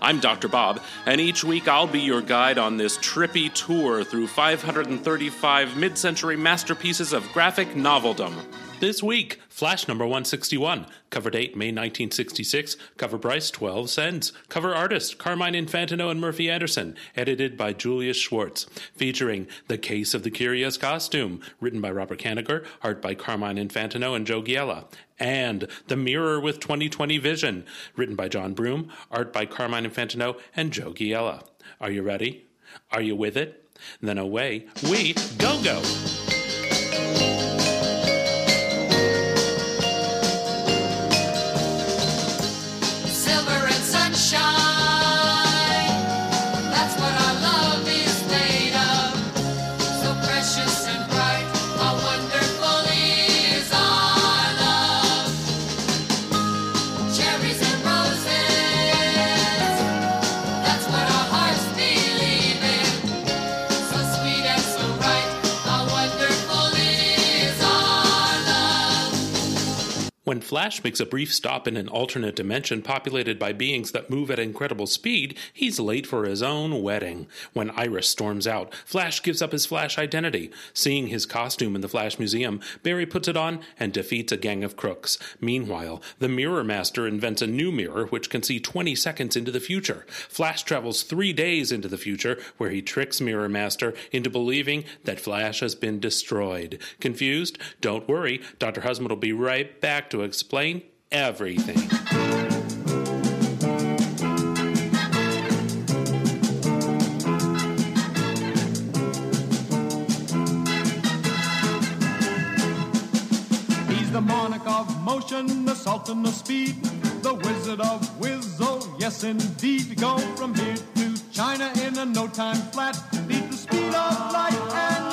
I'm Dr. Bob, and each week I'll be your guide on this trippy tour through 535 mid century masterpieces of graphic noveldom. This week, Flash number 161, cover date May 1966, cover price 12 cents, cover artist Carmine Infantino and Murphy Anderson, edited by Julius Schwartz, featuring The Case of the Curious Costume, written by Robert Kanigher, art by Carmine Infantino and Joe Giella, and The Mirror with 2020 Vision, written by John Broome, art by Carmine Infantino and Joe Giella. Are you ready? Are you with it? Then away we go go! When Flash makes a brief stop in an alternate dimension populated by beings that move at incredible speed, he's late for his own wedding. When Iris storms out, Flash gives up his Flash identity. Seeing his costume in the Flash Museum, Barry puts it on and defeats a gang of crooks. Meanwhile, the Mirror Master invents a new mirror which can see 20 seconds into the future. Flash travels three days into the future, where he tricks Mirror Master into believing that Flash has been destroyed. Confused? Don't worry, Dr. Husband will be right back to explain everything. He's the monarch of motion, the sultan of speed, the wizard of Wizzo, yes indeed. Go from here to China in a no time flat, beat the speed of light, and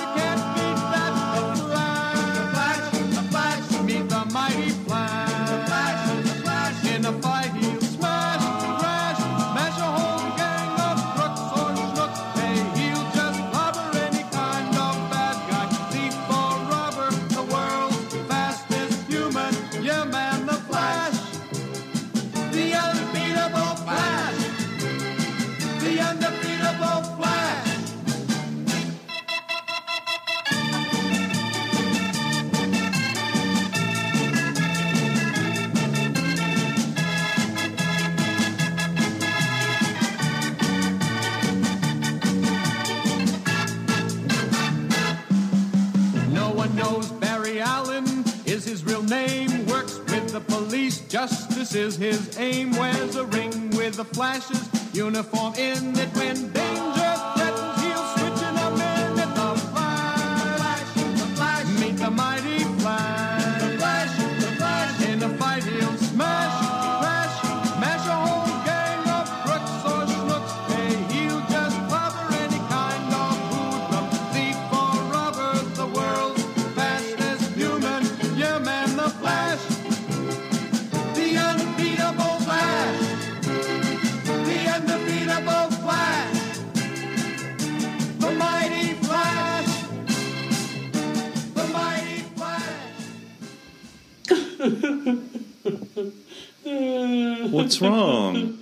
justice is his aim. Wears a ring with the flashes, uniform in it when danger What's wrong?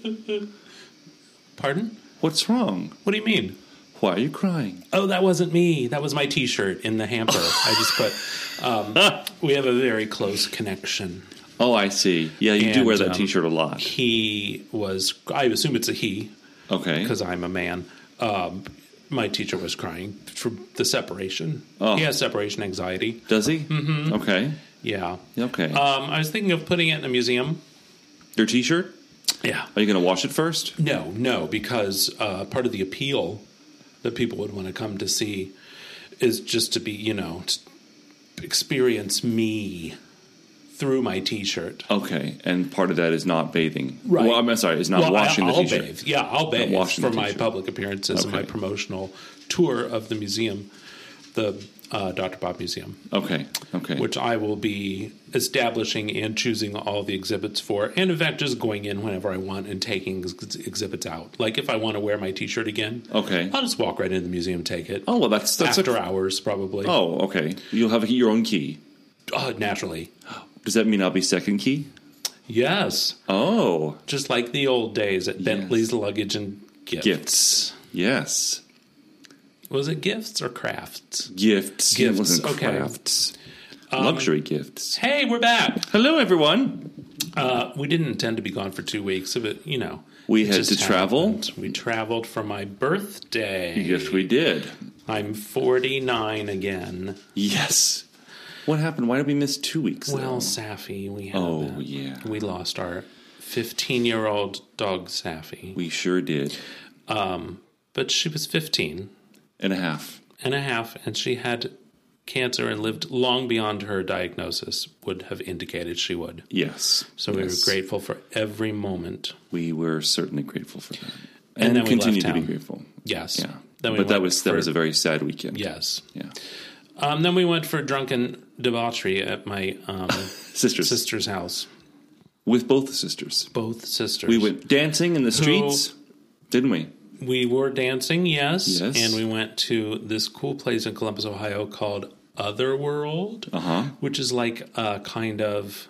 Pardon? What's wrong? What do you mean? Why are you crying? Oh, that wasn't me. That was my t shirt in the hamper. I just put, um, we have a very close connection. Oh, I see. Yeah, you do wear that um, T-shirt a lot. He was, I assume it's a he, Okay. because I'm a man. Um, my teacher was crying for the separation. Oh. He has separation anxiety. Does he? Mm-hmm. Okay. Yeah. Okay. Um, I was thinking of putting it in a museum. Your T-shirt? Yeah. Are you going to wash it first? No, no, because uh, part of the appeal that people would want to come to see is just to be, you know, experience me through my T-shirt. Okay, and part of that is not bathing. Right. Well, I'm sorry, it's not Well, washing I'll, the t-shirt. bathe. Yeah, I'll bathe for my public appearances and my promotional tour of the museum, the uh, Dr. Bob Museum, Okay, okay. which I will be establishing and choosing all the exhibits for, and in fact, just going in whenever I want and taking ex- exhibits out. Like if I want to wear my T-shirt again, Okay. I'll just walk right into the museum, and take it. oh well, that's that's after a, hours, probably. Oh, okay. You'll have your own key. Oh, naturally, Does that mean I'll be second key? yes. Oh, Just like the old days at Bentley's Luggage and Gifts. gifts. Yes, Was it gifts or crafts? gifts. Gifts, It wasn't okay. Um, crafts. Luxury gifts. Hey, we're back. Hello, everyone. Uh, we didn't intend to be gone for two weeks, but you know, We had just to travel? happened. We traveled for my birthday. Yes, we did. I'm 49 again. Yes. What happened? Why did we miss two weeks? Well, though? Safi, we had Oh, that. yeah. we lost our 15 year old dog Safi, we sure did. Um, but she was 15 And a half. and a half, and she had cancer and lived long beyond her diagnosis would have indicated she would. Yes. So we were grateful for every moment. We were certainly grateful for that, And and, then we continue left to be grateful. Yes. Yeah, Then we but that was that was a very sad weekend. Yes. yeah. Um, then we went for drunken debauchery at my um, Sisters sister's house. with both sisters. Both sisters. We went dancing in the streets, didn't we? We were dancing, yes, Yes. and we went to this cool place in Columbus, Ohio called Otherworld, Uh-huh. which is like a kind of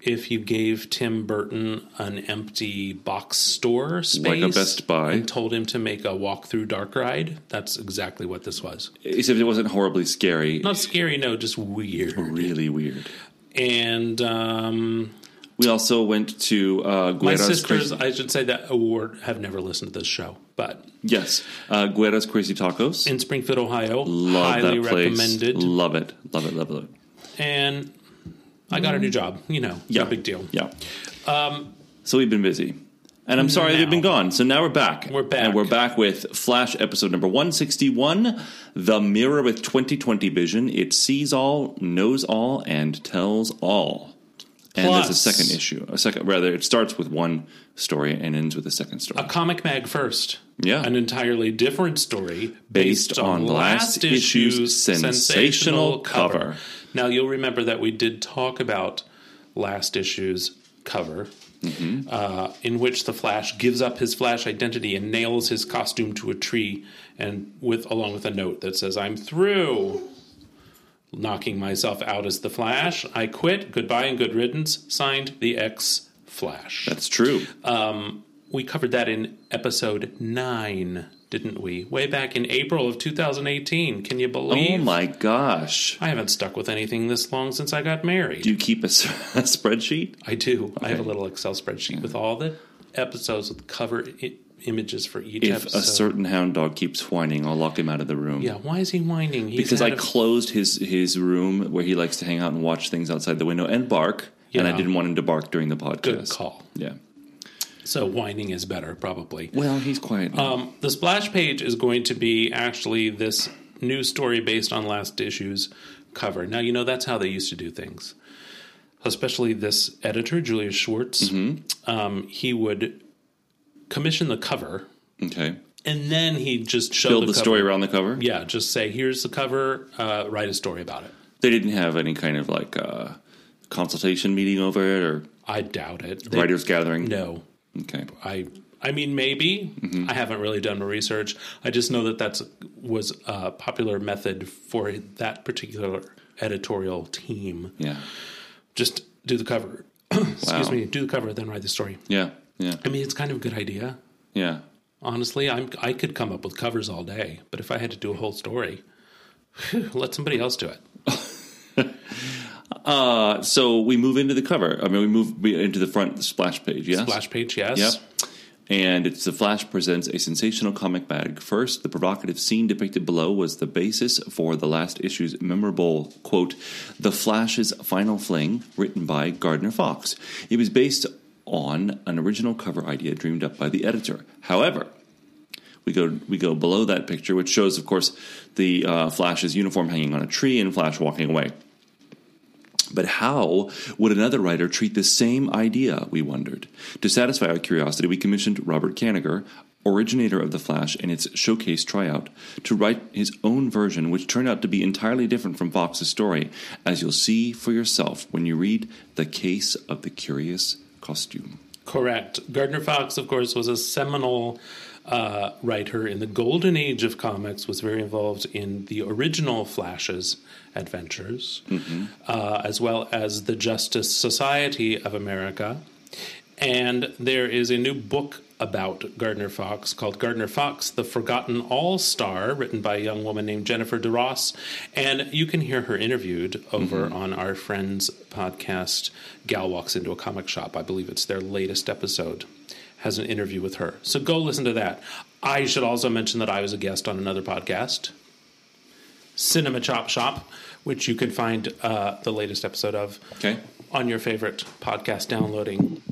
if you gave Tim Burton an empty box store space, Like a Best Buy. and told him to make a walk through dark ride. That's exactly what this was. Except it wasn't horribly scary. Not scary, no, just weird. really weird. And um, We also went to uh, my sisters, Crazy, I should say that award have never listened to this show, but yes, uh, Guerra's Crazy Tacos. in Springfield, Ohio, Love highly that place. recommended. Love it. Love it. Love it. and I got a new job. You know, Yeah, no big deal. Yeah. so we've been busy. And I'm sorry now- they've been gone. So now we're back. We're back. And we're back with Flash episode number 161 The Mirror with 2020 Vision. It sees all, knows all, and tells all. And there's a Plus- second issue. A second, rather, it starts with one story and ends with a second story. A comic mag first. Yeah. An entirely different story Based on last issue's sensational cover. Now, you'll remember that we did talk about last issue's cover, Mm-hmm. uh, in which the Flash gives up his Flash identity and nails his costume to a tree, and with along with a note that says, "I'm through." Knocking myself out as the Flash. I quit. Goodbye and good riddance. Signed, the X Flash. That's true. Um, we covered that in episode 9, didn't we? Way back in April of 2018. Can you oh believe? oh my gosh. I haven't stuck with anything this long since I got married. Do you keep a, s- a spreadsheet? I do. I have a little Excel spreadsheet with all the episodes with cover I- images for each If episode. a certain hound dog keeps whining, I'll lock him out of the room. yeah, why is he whining? He's because I closed his his room where he likes to hang out and watch things outside the window and bark, and I didn't want him to bark during the podcast. Good call. Yeah. So whining is better, probably. Well, he's quiet. now. Um, the splash page is going to be actually this new story based on last issue's cover. Now, you know, that's how they used to do things. Especially this editor, Julius Schwartz. Mm-hmm. Um, he would commission the cover okay. and then he'd just show Build the, the, story around the cover. Yeah, just say, here's the cover, uh, write a story about it. They didn't have any kind of like uh, consultation meeting over it or I doubt it. They- writers gathering. No. Okay. I I mean maybe Mm-hmm. I haven't really done my research. I just know that that's was a popular method for that particular editorial team. Yeah. Just do the cover. Excuse Wow. me, do the cover then write the story. Yeah. Yeah. I mean, it's kind of a good idea. Yeah. Honestly, I'm I could come up with covers all day, but if I had to do a whole story, let somebody else do it. Uh, so we move into the cover. I mean, we move into the front splash page. Yes. Splash page, yes. Yep. And it's The Flash presents a sensational comic bag. First, the provocative scene depicted below was the basis for the last issue's memorable quote, The Flash's Final Fling, written by Gardner Fox. It was based on an original cover idea dreamed up by the editor. However, we go we go below that picture, which shows, of course, the uh, Flash's uniform hanging on a tree and Flash walking away. But how would another writer treat the same idea, we wondered? To satisfy our curiosity, we commissioned Robert Kanigher, originator of The Flash and its showcase tryout, to write his own version, which turned out to be entirely different from Fox's story, as you'll see for yourself when you read The Case of the Curious Costume. Correct. Gardner Fox, of course, was a seminal uh, writer in the golden age of comics, was very involved in the original Flash's adventures, uh, as well as the Justice Society of America. And there is a new book about Gardner Fox called Gardner Fox, the Forgotten All Star, written by a young woman named Jennifer DeRoss. And you can hear her interviewed over on our friend's podcast, Gal Walks Into a Comic Shop. I believe it's their latest episode, has an interview with her. So go listen to that. I should also mention that I was a guest on another podcast, Cinema Chop Shop, which you can find uh, the latest episode of Okay. On your favorite podcast downloading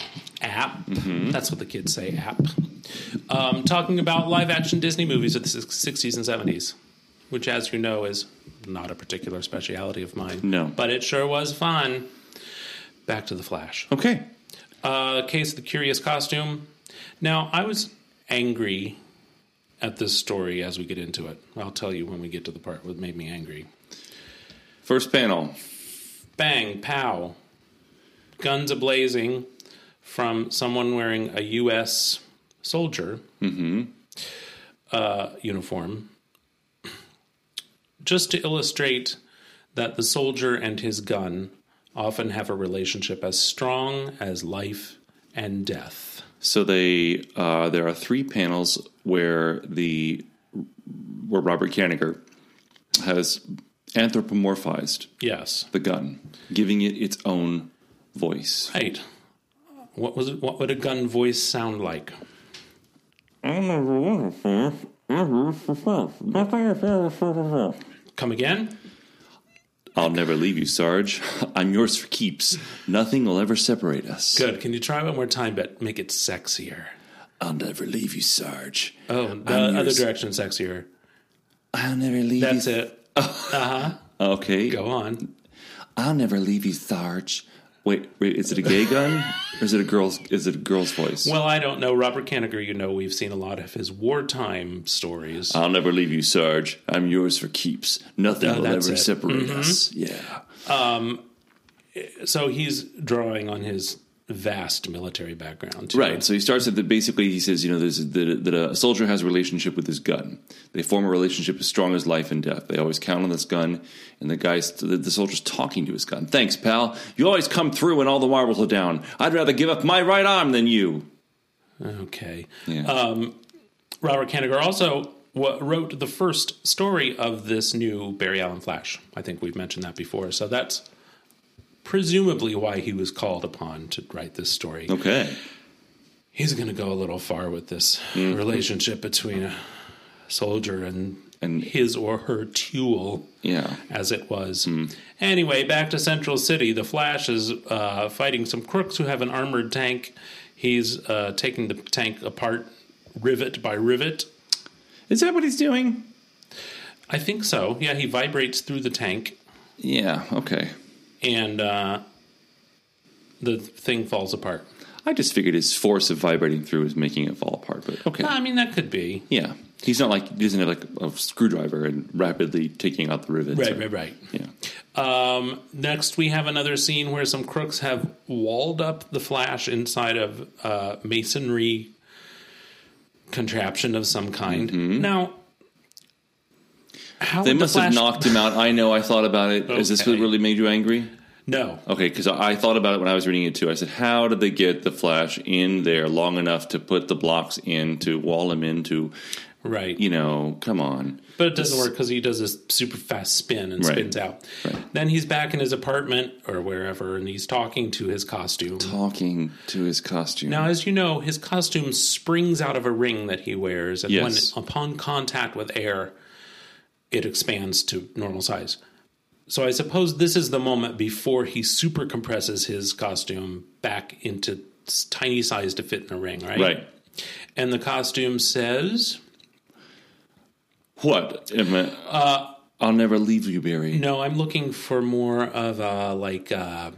app. That's what the kids say, app. Um, talking about live action Disney movies of the 60s and 70s, which, as you know, is not a particular speciality of mine. No. But it sure was fun. Back to The Flash. Okay. Uh, case of the Curious Costume. Now, I was angry at this story as we get into it. I'll tell you when we get to the part that made me angry. First panel. bang, pow, guns ablazing from someone wearing a U.S. soldier uh, uniform, just to illustrate that the soldier and his gun often have a relationship as strong as life and death. So they uh, there are three panels where the where Robert Kanigher has anthropomorphized Yes, the gun, giving it its own voice. right. What was it? What would a gun voice sound like? Come again? I'll never leave you, Sarge. I'm yours for keeps. Nothing will ever separate us. Good. Can you try one more time, but make it sexier? I'll never leave you, Sarge. Oh, the I'm other yours. direction, sexier. I'll never leave That's you. it. Uh-huh. Okay. Go on. I'll never leave you, Sarge. Wait, wait, is it a gay gun or is it a girl's is it a girl's voice? Well, I don't know. Robert Kanigher, you know, we've seen a lot of his wartime stories. I'll never leave you, Sarge. I'm yours for keeps. Nothing will ever it. separate us. Yeah. Um, so he's drawing on his vast military background. Right. So he starts at the basically he says, you know, there's that, that a soldier has a relationship with his gun. They form a relationship as strong as life and death. They always count on this gun, and the guy's the, the soldier's talking to his gun. Thanks, pal. You always come through when all the marbles are down. I'd rather give up my right arm than you. Okay. Yeah. Um, Robert Kanigher also wrote the first story of this new Barry Allen Flash. I think we've mentioned that before. So that's presumably why he was called upon to write this story. okay. He's going to go a little far with this relationship between a soldier and, And- his or her tool. Yeah. as it was. Anyway, back to Central City. The Flash is uh, fighting some crooks who have an armored tank. He's uh, taking the tank apart, rivet by rivet. Is that what he's doing? I think so. Yeah, he vibrates through the tank, Yeah. Okay. And uh, the thing falls apart. I just figured his force of vibrating through is making it fall apart. But okay. I mean, that could be. Yeah. He's not like he doesn't have like a screwdriver and rapidly taking out the rivets. Right, or- right, right. Yeah. Um, next, we have another scene where some crooks have walled up the Flash inside of uh, masonry contraption of some kind. Now, how Mm-hmm. They must the have knocked him out. I know. I thought about it. Is this what really made you angry? No, Okay, because I thought about it when I was reading it too. I said, how did they get the Flash in there long enough to put the blocks in to wall him into? right. You know, come on. But it doesn't work because he does this super fast spin and Right. spins out. Then he's back in his apartment or wherever, and he's talking to his costume. Talking to his costume. Now, as you know, his costume springs out of a ring that he wears, and Yes. when upon contact with air, it expands to normal size. So I suppose this is the moment before he super compresses his costume back into tiny size to fit in a ring, right? right. And the costume says, What? I- I'll never leave you, Barry. No, I'm looking for more of a like. Uh,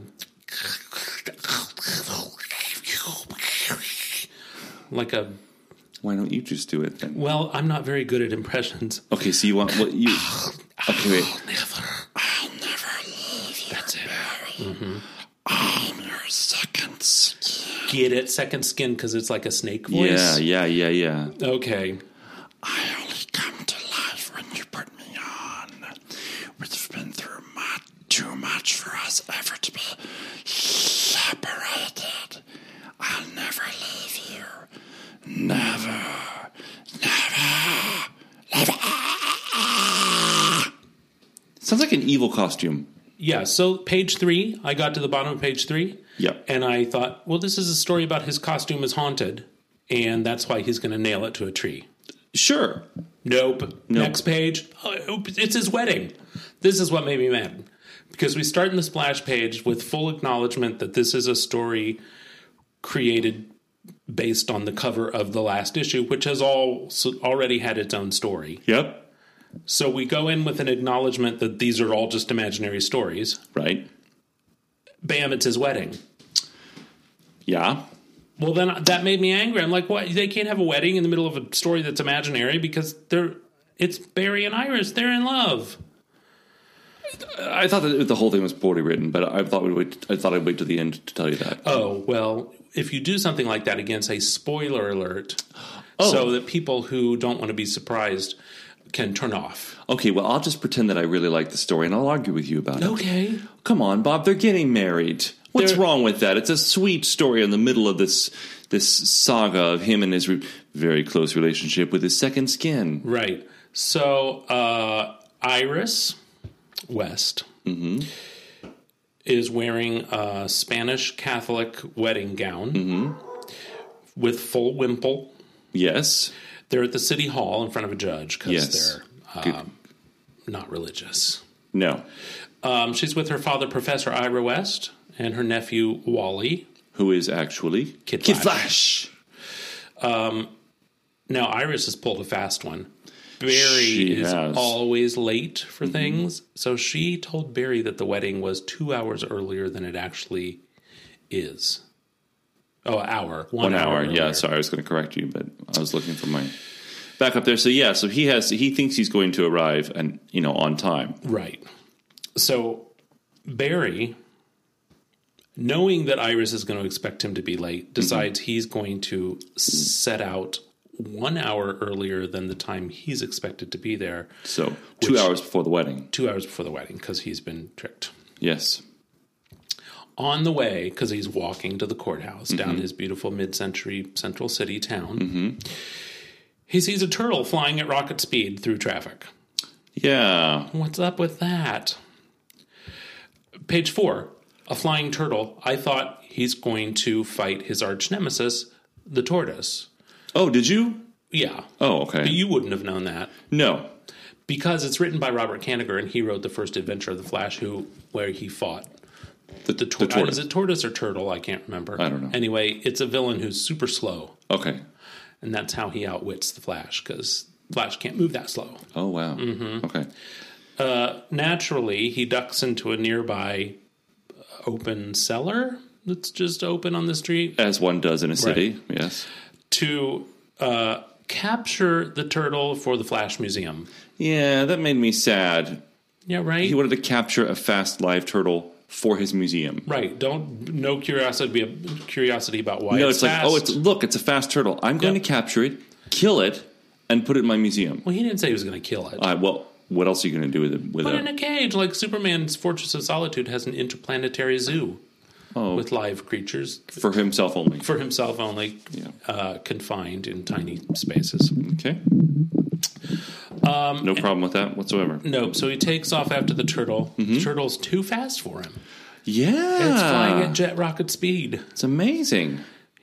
like a Why don't you just do it then? well, I'm not very good at impressions. Okay, so you want what you? Okay, wait. I'll never leave. That's it. Oh, your second skin. Get it? Second skin because it's like a snake voice. Yeah, yeah, yeah, yeah. Okay. I only come to life when you put me on. We've been through much, too much for us ever to be separated. I'll never leave you. Never. Never. Never. Sounds like an evil costume. Yeah. So page three, I got to the bottom of page three. Yep. And I thought, well, this is a story about his costume is haunted, and that's why he's going to nail it to a tree. Sure. Nope. Nope. Next page. Oh, it's his wedding. This is what made me mad. Because we start in the splash page with full acknowledgement that this is a story created based on the cover of the last issue, which has all already had its own story. Yep. So we go in with an acknowledgement that these are all just imaginary stories. Right. Bam, it's his wedding. Yeah. Well, then that made me angry. I'm like, what? They can't have a wedding in the middle of a story that's imaginary because they're it's Barry and Iris. They're in love. I thought that the whole thing was poorly written, but I thought we'd wait. I thought I'd wait to the end to tell you that. Oh well, if you do something like that again, say spoiler alert, Oh. so that people who don't want to be surprised can turn off. Okay, well, I'll just pretend that I really like the story, and I'll argue with you about it. Okay. Come on, Bob. They're getting married. What's They're- wrong with that? It's a sweet story in the middle of this this saga of him and his re- very close relationship with his second skin. Right. So uh, Iris West is wearing a Spanish Catholic wedding gown with full wimple. Yes. They're at the city hall in front of a judge because Yes. they're um, not religious. No. Um, she's with her father, Professor Ira West, and her nephew, Wally. Who is actually Kid Flash? Now, Iris has pulled a fast one. Barry She is has. Mm-hmm. always late for things. So she told Barry that the wedding was two hours earlier than it actually is. Oh, an hour. One hour. earlier. Yeah. Sorry, I was going to correct you, but I was looking for my back up there. So yeah. So he has. He thinks he's going to arrive and you know on time. Right. So Barry, knowing that Iris is going to expect him to be late, mm-hmm. decides he's going to set out one hour earlier than the time he's expected to be there, So two Which- hours before the wedding. two hours before the wedding, because he's been tricked. Yes. On the way, because he's walking to the courthouse down mm-hmm. his beautiful mid century central city town, mm-hmm. he sees a turtle flying at rocket speed through traffic. Yeah. What's up with that? Page four, a flying turtle. I thought he's going to fight his arch nemesis, the tortoise. Oh, did you? Yeah. Oh, okay. But you wouldn't have known that no. because it's written by Robert Kanigher and he wrote the first adventure of the Flash, who where he fought The, the, tor- the tortoise. Is it tortoise or turtle? I can't remember. I don't know. Anyway, it's a villain who's super slow, Okay. and that's how he outwits the Flash because Flash can't move that slow. Oh wow. Mm-hmm. Okay. naturally, he ducks into a nearby uh, open cellar that's just open on the street As one does in a city. Yes. to uh, capture the turtle for the Flash Museum. Yeah, that made me sad. Yeah, right. He wanted to capture a fast live turtle for his museum. right. Don't no curiosity be a curiosity about why. No, it's, it's, like, oh, it's look, it's a fast turtle. I'm going to capture it, kill it, and put it in my museum. well, he didn't say he was going to kill it. Uh, well, what else are you going to do with it? With Put it in a cage, like Superman's Fortress of Solitude has an interplanetary zoo oh, with live creatures for himself only. for himself only, Yeah. uh, confined in tiny spaces. Okay. Um, no problem with that whatsoever. Nope. So he takes off after the turtle. Mm-hmm. The turtle's too fast for him. Yeah, It's flying at jet rocket speed. It's amazing.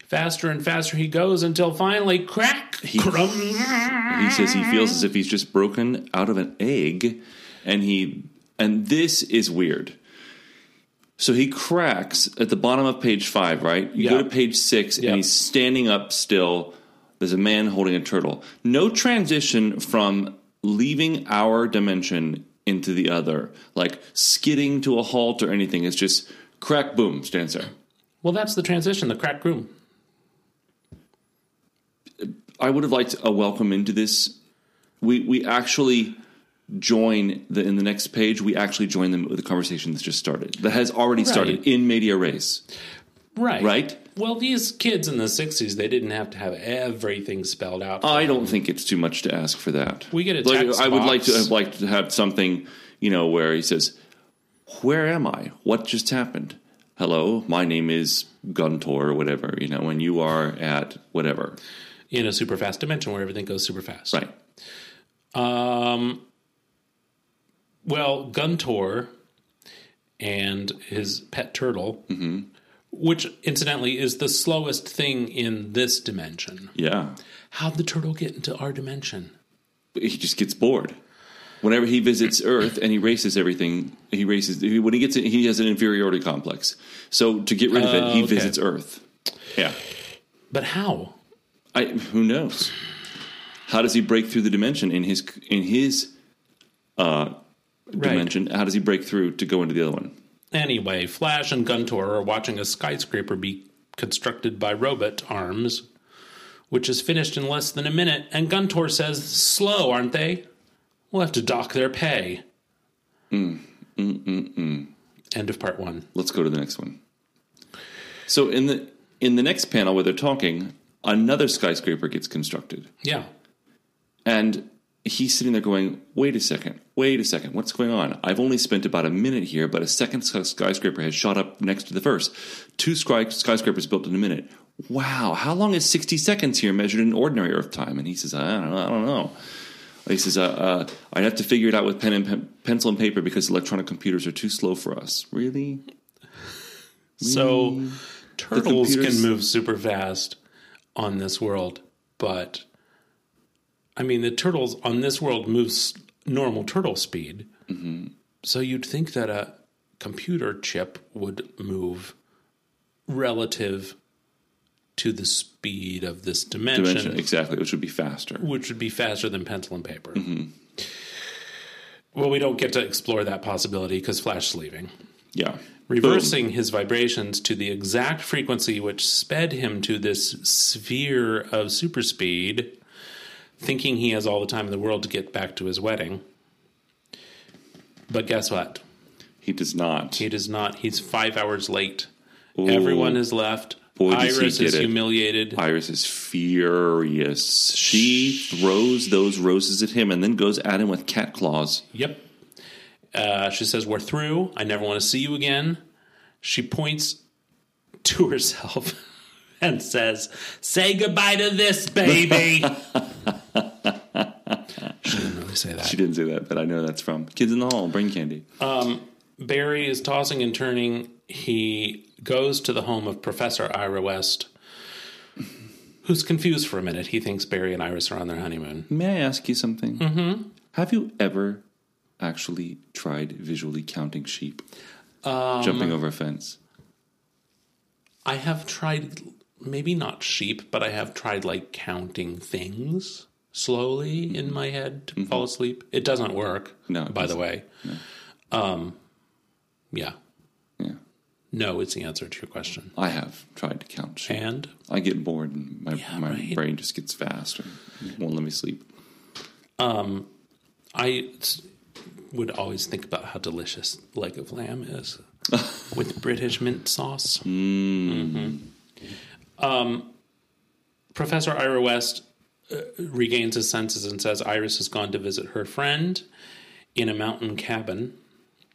Faster and faster he goes until finally, crack, crumb. He says he feels as if he's just broken out of an egg, and he and this is weird. So he cracks at the bottom of page five, right? You go to page six, Yeah. and he's standing up still. There's a man holding a turtle. No transition from leaving our dimension into the other, like skidding to a halt or anything. It's just crack, boom, stands there. Well, that's the transition, the crack room. I would have liked a welcome into this. We we actually join the in the next page. We actually join them with the conversation that's just started. That has already started in medias res. Right. Right? Well, these kids in the 60s, they didn't have to have everything spelled out. for I them. don't think it's too much to ask for that. We get a Like, I would like to have liked to have something, you know, where he says, "Where am I? What just happened? Hello, my name is Guntor or whatever, you know, and you are at whatever." in a super fast dimension where everything goes super fast. Right. Um, well, Guntor and his pet turtle, Mm-hmm. Which incidentally is the slowest thing in this dimension. Yeah. How'd the turtle get into our dimension? he just gets bored. Whenever he visits Earth and he races everything, he races. When he gets he has an inferiority complex. So to get rid of it, he Oh, okay. visits Earth. Yeah, But how? I, who knows? How does he break through the dimension in his in his uh, dimension? How does he break through to go into the other one? Anyway, Flash and Guntor are watching a skyscraper be constructed by robot arms, which is finished in less than a minute, and Guntor says, Slow, aren't they? We'll have to dock their pay. Mm, mm, mm, mm. End of part one. Let's go to the next one. So in the in the next panel where they're talking, another skyscraper gets constructed. Yeah. And he's sitting there going, wait a second, wait a second, what's going on? I've only spent about a minute here, but a second skyscraper has shot up next to the first. Two sky- skyscrapers built in a minute. Wow, how long is 60 seconds here measured in ordinary Earth time? And he says, I don't know, I don't know. He says, uh, uh, I'd have to figure it out with pen and pen- pencil and paper because electronic computers are too slow for us. Really? So turtles can move super fast on this world, but I mean the turtles on this world moves normal turtle speed. Mm-hmm. So you'd think that a computer chip would move relative to the speed of this dimension, Dimension, exactly, which would be faster. which would be faster than pencil and paper. Mm-hmm. Well, we don't get to explore that possibility because Flash's leaving Yeah. reversing his vibrations to the exact frequency which sped him to this sphere of super speed, thinking he has all the time in the world to get back to his wedding. But guess what? He does not. He does not. He's five hours late. Ooh. Everyone is left. Boy, Iris is it. humiliated. Iris is furious. She throws those roses at him and then goes at him with cat claws. Yep. Uh, she says, We're through. I never want to see you again. She points to herself and says, Say goodbye to this, baby. she didn't say that. She didn't say that, but I know that's from Kids in the Hall, Brain Candy. Barry is tossing and turning. He goes to the home of Professor Ira West, who's confused for a minute. He thinks Barry and Iris are on their honeymoon. May I ask you something? Mm-hmm. Have you ever actually tried visually counting sheep? Um, Jumping over a fence? I have tried, maybe not sheep, but I have tried like counting things slowly in my head to fall asleep. It doesn't work. Mm-hmm. No, by the doesn't. way. Um, yeah. Yeah. No, it's the answer to your question. I have tried to count sheep. And I get bored and my, Yeah, my right. brain just gets fast and won't let me sleep. Um, I would always think about how delicious leg of lamb is with British mint sauce. Mhm. Um, Professor Ira West regains his senses and says Iris has gone to visit her friend in a mountain cabin,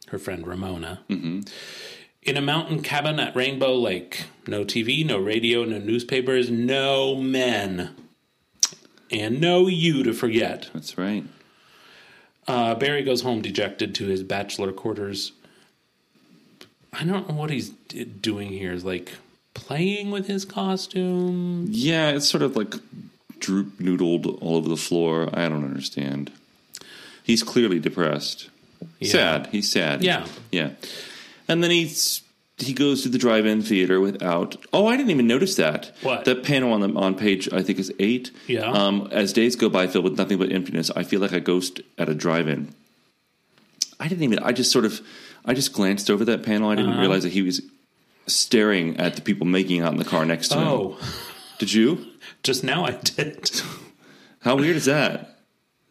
her friend Ramona. In a mountain cabin at Rainbow Lake. No TV, no radio, no newspapers, no men. And no you to forget. That's right. Uh, Barry goes home dejected to his bachelor quarters. I don't know what he's doing here. Is like playing with his costume. Yeah, it's sort of like droop noodled all over the floor. I don't understand. He's clearly depressed. Sad. He's sad. Yeah. Yeah. And then he's he goes to the drive-in theater without. Oh, I didn't even notice that. What? That panel on the on page I think is eight. Yeah. Um, as days go by, filled with nothing but emptiness, I feel like a ghost at a drive-in. I didn't even. I just sort of. I just glanced over that panel. I Uh-huh. didn't realize that he was staring at the people making out in the car next to him. Did you? just now I did. How weird is that?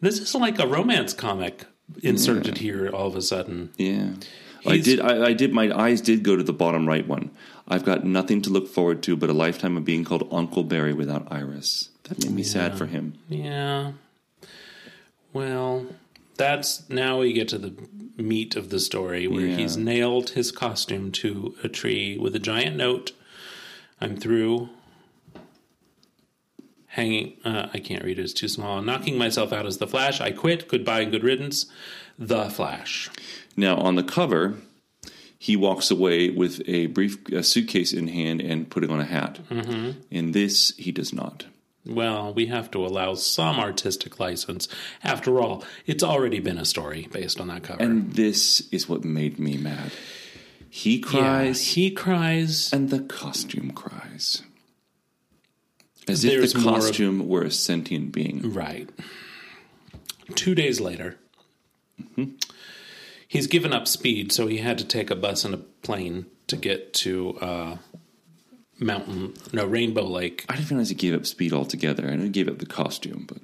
This is like a romance comic inserted here all of a sudden. Yeah. I did. I, I did. My eyes did go to the bottom right one. I've got nothing to look forward to but a lifetime of being called Uncle Barry without Iris. That made me sad for him. Yeah. Well, that's now we get to the meat of the story where Yeah. he's nailed his costume to a tree with a giant note. I'm through. Hanging, uh, I can't read it, it's too small. Knocking myself out as the Flash. I quit. Goodbye and good riddance. The Flash. Now on the cover, he walks away with a brief a suitcase in hand and putting on a hat. Mm-hmm. In this, he does not. Well, we have to allow some artistic license. After all, it's already been a story based on that cover. And this is what made me mad. He Yeah, cries, he cries. and the costume cries. As There's if the more of- costume were a sentient being. Right. Two days later, Mm-hmm. he's given up speed, so he had to take a bus and a plane to get to uh, Mountain, no, Rainbow Lake. I didn't realize he gave up speed altogether. I know he gave up the costume, but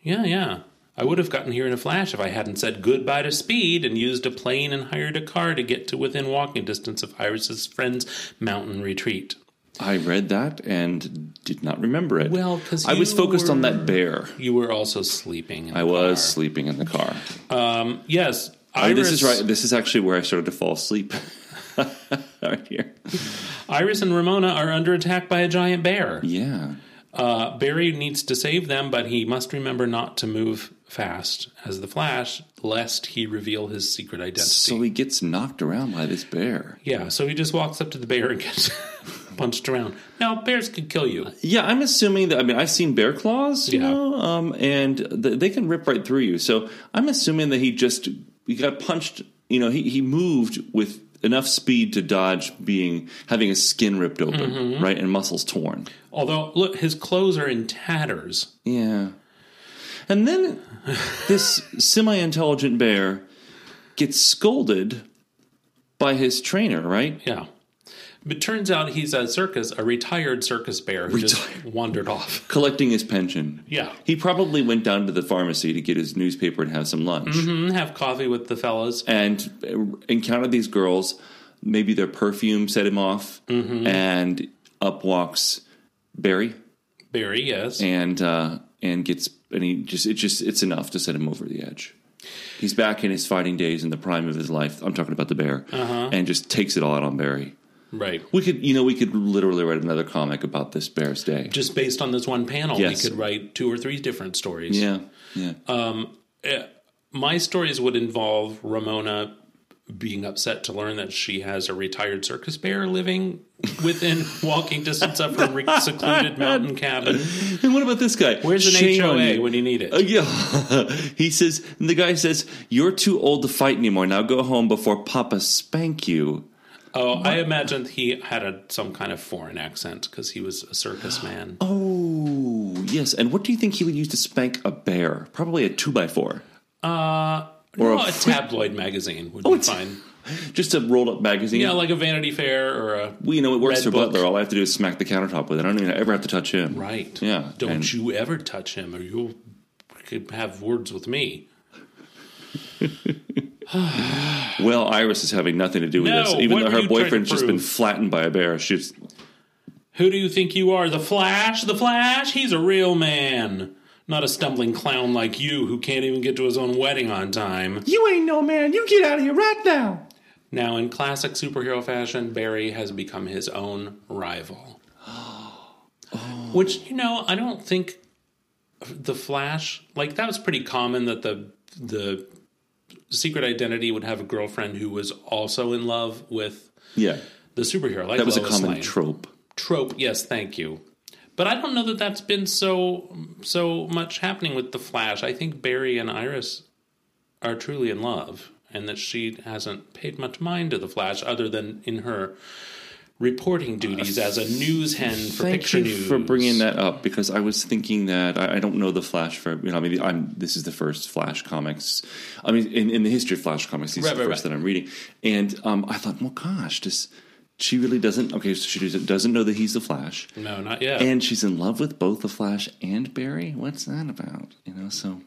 Yeah, yeah. I would have gotten here in a flash if I hadn't said goodbye to speed and used a plane and hired a car to get to within walking distance of Iris's friend's mountain retreat. I read that and did not remember it. Well, because I was focused on that bear. You were also sleeping. In the I was car. sleeping in the car. Yes, Oh, Iris, this is right. This is actually where I started to fall asleep. right here. Iris and Ramona are under attack by a giant bear. Yeah. Uh, Barry needs to save them, but he must remember not to move fast as the Flash, lest he reveal his secret identity. So he gets knocked around by this bear. yeah, so he just walks up to the bear and gets punched around. Now, bears could kill you. Yeah, I'm assuming that. I mean, I've seen bear claws, you Yeah. know, um, and th- they can rip right through you. So I'm assuming that he just he got punched. You know, he he moved with enough speed to dodge being having his skin ripped open, Mm-hmm. right, and muscles torn. Although, look, his clothes are in tatters. Yeah. And then this semi intelligent bear gets scolded by his trainer, right? Yeah. But turns out he's a circus, a retired circus bear who just wandered off. Collecting his pension. Yeah. He probably went down to the pharmacy to get his newspaper and have some lunch. Mm, Have coffee with the fellas. And uh, encountered these girls. Maybe their perfume set him off. Mm-hmm. And up walks Barry Barry, yes. and uh, and gets and he just it just it's enough to set him over the edge. He's back in his fighting days in the prime of his life. I'm talking about the bear, Uh-huh. and just takes it all out on Barry. Right. We could, you know, we could literally write another comic about this bear's day. Just based on this one panel, Yes. we could write two or three different stories. Yeah, yeah. Uh, my stories would involve Ramona being upset to learn that she has a retired circus bear living within walking distance of her secluded mountain cabin. and what about this guy? Where's an Shame HOA when you need it? Uh, yeah, he says. And the guy says, "You're too old to fight anymore. Now go home before Papa spank you." Oh, I imagined he had a, some kind of foreign accent because he was a circus man. Oh, yes. And what do you think he would use to spank a bear? Probably a two by four. Uh, Or no, a a, fr- tabloid magazine would Oh, be fine. Just a rolled up magazine. Yeah, like a Vanity Fair or a Well, you know, it works for book. Butler. All I have to do is smack the countertop with it. I don't even ever have to touch him. right. Yeah. Don't and- you ever touch him, or you'll could have words with me. Well, Iris is having nothing to do with No, this. Even what though were her you trying to boyfriend's just been prove? flattened by a bear. She's Who do you think you are? The Flash? The Flash? He's a real man. Not a stumbling clown like you who can't even get to his own wedding on time. You ain't no man. You get out of here right now. Now, in classic superhero fashion, Barry has become his own rival. Which, you know, I don't think the Flash, like, that was pretty common that the, the secret identity would have a girlfriend who was also in love with Yeah. the superhero. Like That was a Lois common Lane. trope. trope. Yes, thank you. But I don't know that that's been so so much happening with the Flash. I think Barry and Iris are truly in love, and that she hasn't paid much mind to the Flash, other than in her reporting duties as a news hen for Thank picture you news. for bringing that up because I was thinking that I, I don't know the Flash for you know maybe I'm this is the first Flash comics I mean in, in the history of Flash comics these Right, are the right, first right. that I'm reading and um, I thought well gosh does she really doesn't okay so she doesn't- know that he's the Flash No, not yet. and she's in love with both the Flash and Barry what's that about you know so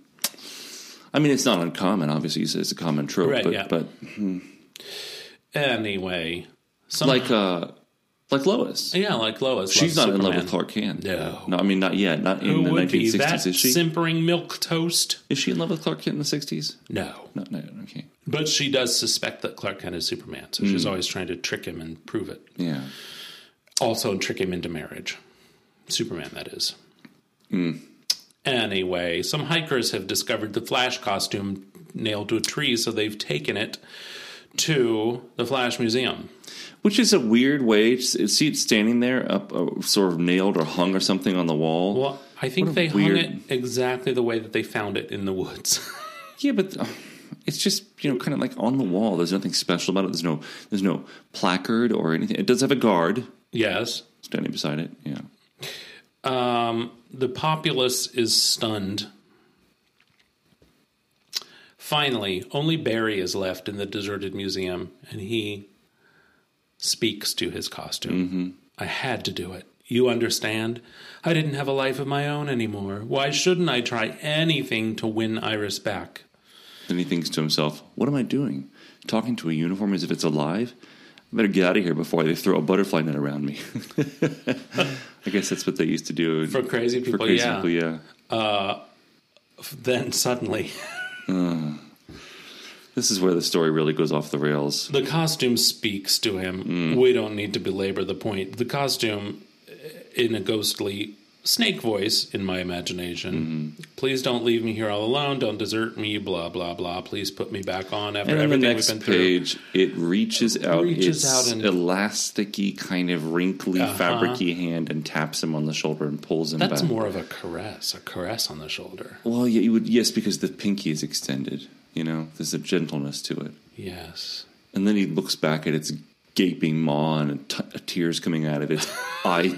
I mean it's not uncommon obviously it's, a common trope Right, but yeah. but anyway, some, like uh like Lois yeah, like Lois. she's not in love with Clark Kent No. no I mean not yet not in Who the would be 1960s that is she simpering milk toast? Is she in love with Clark Kent in the sixties? No, No, no, okay, but she does suspect that Clark Kent is Superman, so Hmm. she's always trying to trick him and prove it. yeah. Also, trick him into marriage. Superman, that is. Hmm. Anyway, some hikers have discovered the Flash costume nailed to a tree, so they've taken it to the Flash Museum. Which is a weird way. to See it standing there, up, uh, sort of nailed or hung or something on the wall. Well, I think they hung it exactly the way that they found it in the woods. yeah, but uh, it's just you know kind of like on the wall. There's nothing special about it. There's no there's no placard or anything. It does have a guard yes. standing beside it. Yeah. Um, the populace is stunned. Finally, only Barry is left in the deserted museum, and he speaks to his costume. Mm-hmm. I had to do it. You understand? I didn't have a life of my own anymore. Why shouldn't I try anything to win Iris back? Then he thinks to himself, "What am I doing? Talking to a uniform as if it's alive? I better get out of here before they throw a butterfly net around me." I guess that's what they used to do For crazy For crazy yeah. people, yeah. Uh, then suddenly, uh. This is where the story really goes off the rails. The costume speaks to him. Mm. We don't need to belabor the point. The costume, in a ghostly snake voice, in my imagination, Mm-hmm. please don't leave me here all alone. Don't desert me. Blah blah blah. Please put me back on after And everything next we've been through. page, it reaches out Reaches its out and- elasticy, kind of wrinkly, Uh-huh. fabricy hand and taps him on the shoulder and pulls him That's back. more of a caress, a caress on the shoulder. Well, yeah, you would yes, because the pinky is extended. You know, there's a gentleness to it. Yes. And then he looks back at its gaping maw and t- tears coming out of its eye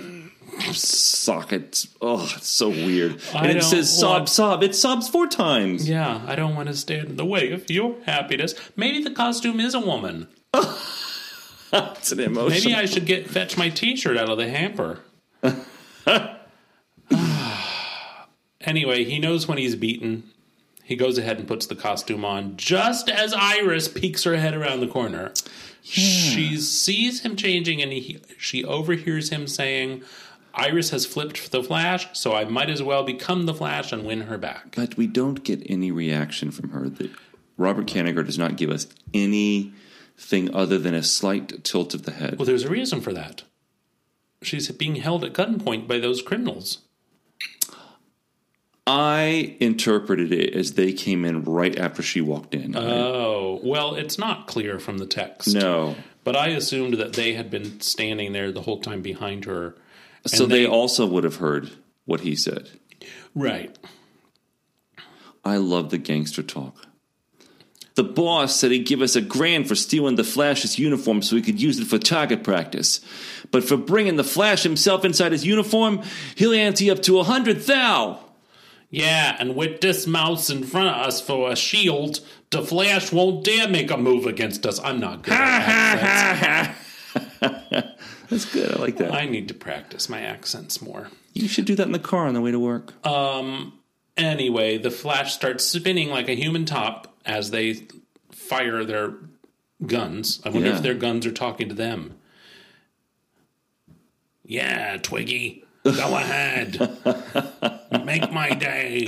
sockets. Oh, it's so weird. I and it says sob, sob. It sobs four times. Yeah, I don't want to stand in the way of your happiness. Maybe the costume is a woman. It's an emotion. Maybe I should get fetch my T-shirt out of the hamper. anyway, he knows when he's beaten. He goes ahead and puts the costume on just as Iris peeks her head around the corner. She sees him changing, and he, she overhears him saying, "Iris has flipped the Flash, so I might as well become the Flash and win her back." but we don't get any reaction from her. Robert Kanigher does not give us anything other than a slight tilt of the head. Well, there's a reason for that. She's being held at gunpoint by those criminals. I interpreted it as they came in right after she walked in. Oh, well, it's not clear from the text. no. But I assumed that they had been standing there the whole time behind her. So they, they- also would have heard what he said. Right. I love the gangster talk. The boss said he'd give us a grand for stealing the Flash's uniform so we could use it for target practice. But for bringing the Flash himself inside his uniform, he'll ante up to a hundred thou. Yeah, and with this mouse in front of us for a shield, the Flash won't dare make a move against us. I'm not good at accents. That's good. I like that. I need to practice my accents more. You should do that in the car on the way to work. Um. Anyway, the Flash starts spinning like a human top as they fire their guns. I wonder Yeah. if their guns are talking to them. Yeah, Twiggy, go ahead. Make my day.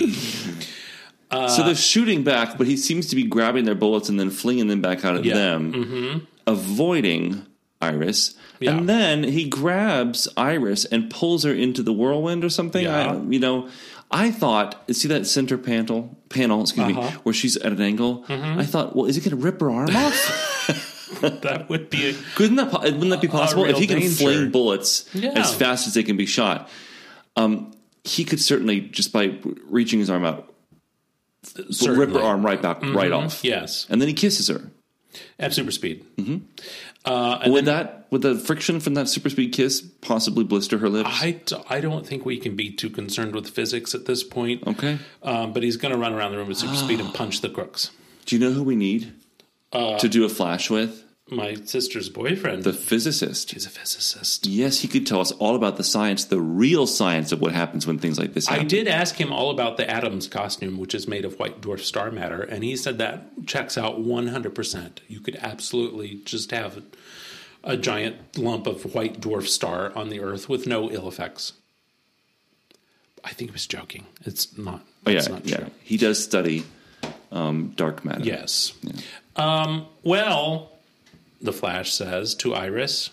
so they're shooting back, but he seems to be grabbing their bullets and then flinging them back out at Yeah. them, avoiding Iris. Yeah. And then he grabs Iris and pulls her into the whirlwind or something. Yeah. I, you know, I thought, see that center panel, panel, excuse me, Uh-huh. where she's at an angle. Mm-hmm. I thought, well, is it going to rip her arm off? That would be a Couldn't that? Wouldn't that be possible? if he can danger. fling bullets Yeah. as fast as they can be shot, um, he could certainly just by reaching his arm out, rip her arm right back, right off. Yes. and then he kisses her. At super speed. Mm-hmm. Uh, and Would then that would the friction from that super speed kiss possibly blister her lips? I don't think we can be too concerned with physics at this point. Okay. Um, but he's going to run around the room at super speed and punch the crooks. Do you know who we need Uh, to do a flash with? My sister's boyfriend. The physicist. he's a physicist. Yes, he could tell us all about the science, the real science of what happens when things like this happen. I did ask him all about the Atom's costume, which is made of white dwarf star matter, and he said that checks out 100%. You could absolutely just have a, giant lump of white dwarf star on the Earth with no ill effects. I think he was joking. It's not. Oh, yeah, it's not yeah. true. He does study um, dark matter. Yes. Um, well, the Flash says to Iris,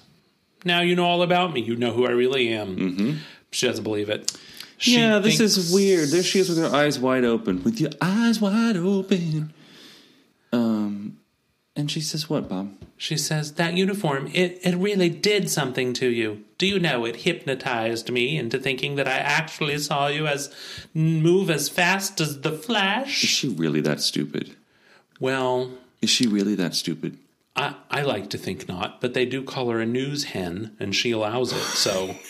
"Now you know all about me. You know who I really am." Mm-hmm. She doesn't believe it. She yeah, this thinks- is weird. There she is with her eyes wide open. With your eyes wide open. Um, and she says, "What, Bob?" She says that uniform it it really did something to you. Do you know it hypnotized me into thinking that I actually saw you as move as fast as the flash? Is she really that stupid? Well, Is she really that stupid? I, I like to think not, but they do call her a news hen, and she allows it, so.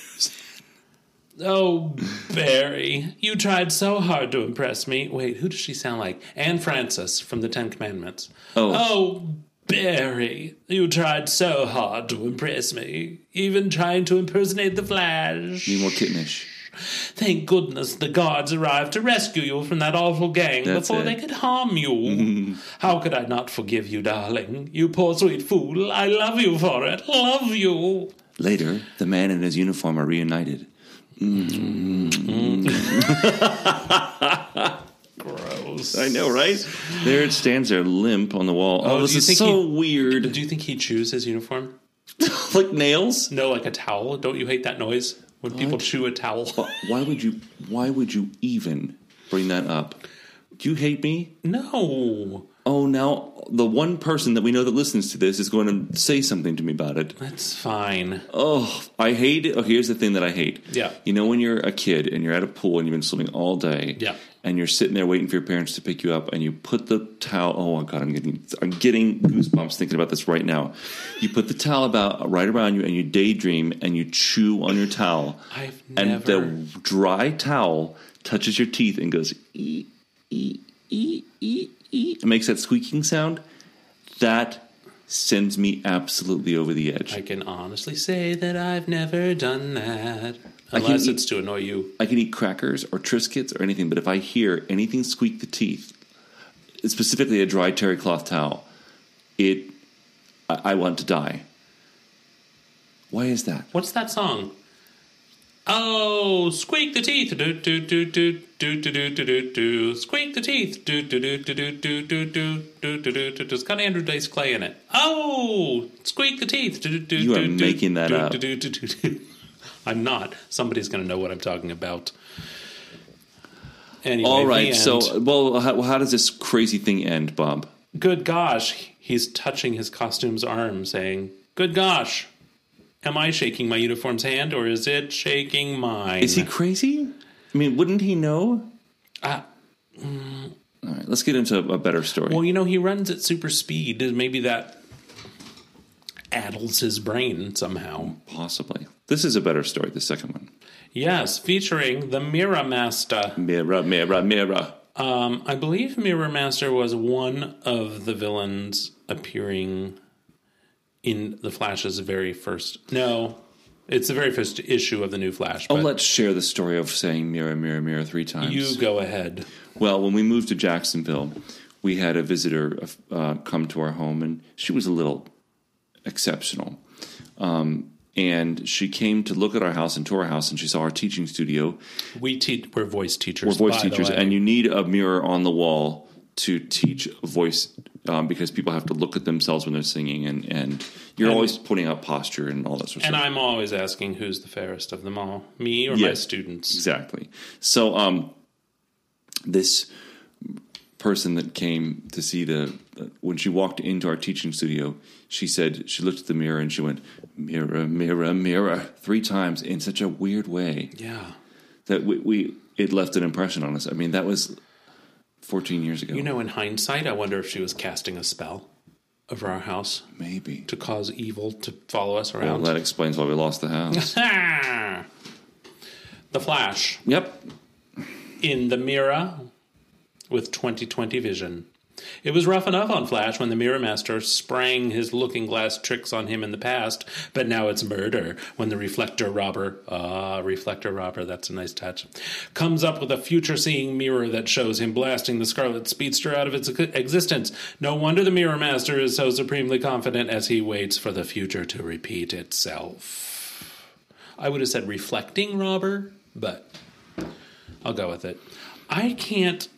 Oh, Barry, you tried so hard to impress me. Wait, who does she sound like? Anne Francis from the Ten Commandments. Oh. Oh, Barry, you tried so hard to impress me, even trying to impersonate the Flash. Be more kittenish. Thank goodness the guards arrived to rescue you from that awful gang That's before it. they could harm you. How could I not forgive you, darling? You poor sweet fool. I love you for it. Love you. Later, the man and his uniform are reunited. Mm. Gross. I know, right? There it stands there, limp on the wall. Oh, oh do this is so he- weird. Do you think he chews his uniform? like nails. No, like a towel. Don't you hate that noise when people chew a towel? Why would you? Why would you even bring that up? Do you hate me? No, Oh, now the one person that we know that listens to this is going to say something to me about it. that's fine. Oh, I hate it. Oh, here's the thing that I hate. Yeah. You know when you're a kid and you're at a pool and you've been swimming all day. Yeah. And you're sitting there waiting for your parents to pick you up, and you put the towel. Oh my god, I'm getting I'm getting goosebumps thinking about this right now. You put the towel about right around you, and you daydream, and you chew on your towel. I've and never. the dry towel touches your teeth and goes ee ee ee ee ee. It makes that squeaking sound. That sends me absolutely over the edge. I can honestly say that I've never done that. I can eat- to annoy you. I can eat crackers or Triscuits or anything, but if I hear anything squeak the teeth, specifically a dry terry cloth towel, it I, I want to die. Why is that? What's that song? Oh, squeak the teeth. Do do do do do do do do do do. Squeak the teeth. Do do do do do do do do do do do do. It's got Andrew Dice Clay in it. Oh, squeak the teeth. Do, do, do, You are making that up. I'm not. Somebody's going to know what I'm talking about. Anyway, All right, so well, how, how does this crazy thing end, Bob? good gosh, he's touching his costume's arm, saying, "Good gosh." Am I shaking my uniform's hand, or is it shaking mine? Is he crazy? I mean, wouldn't he know? Uh, All right, let's get into a better story. Well, you know, he runs at super speed. Maybe that addles his brain somehow. Possibly. This is a better story. The second one. Yes, featuring the Mirror Master. Mirror, mirror, mirror. Um, I believe Mirror Master was one of the villains appearing in the Flash's very first. No, it's the very first issue of the new Flash. Oh, let's share the story of saying mirror, mirror, mirror three times. you go ahead. Well, when we moved to Jacksonville, we had a visitor uh, come to our home, and she was a little exceptional. Um, and she came to look at our house and tour our house, and she saw our teaching studio. We teach. We're voice teachers. We're voice teachers, and you need a mirror on the wall to teach voice um, because people have to look at themselves when they're singing, and, and you're And- always pointing out posture and all that sort of And stuff. And I'm always asking who's the fairest of them all, me or my students. Exactly. So, um, this person that came to see the when she walked into our teaching studio, she said she looked at the mirror and she went mirror, mirror, mirror three times in such a weird way Yeah. that we, we it left an impression on us. I mean, that was fourteen years ago. You know, in hindsight, I wonder if she was casting a spell over our house Maybe. to cause evil to follow us Well, around. that explains why we lost the house. the Flash yep. in the mirror with 2020 vision. It was rough enough on Flash when the Mirror Master sprang his looking glass tricks on him in the past, but now it's murder when the Reflector Robber, ah, Reflector Robber, that's a nice touch, comes up with a future seeing mirror that shows him blasting the Scarlet Speedster out of its existence. No wonder the Mirror Master is so supremely confident as he waits for the future to repeat itself. I would have said reflecting robber, but I'll go with it. I can't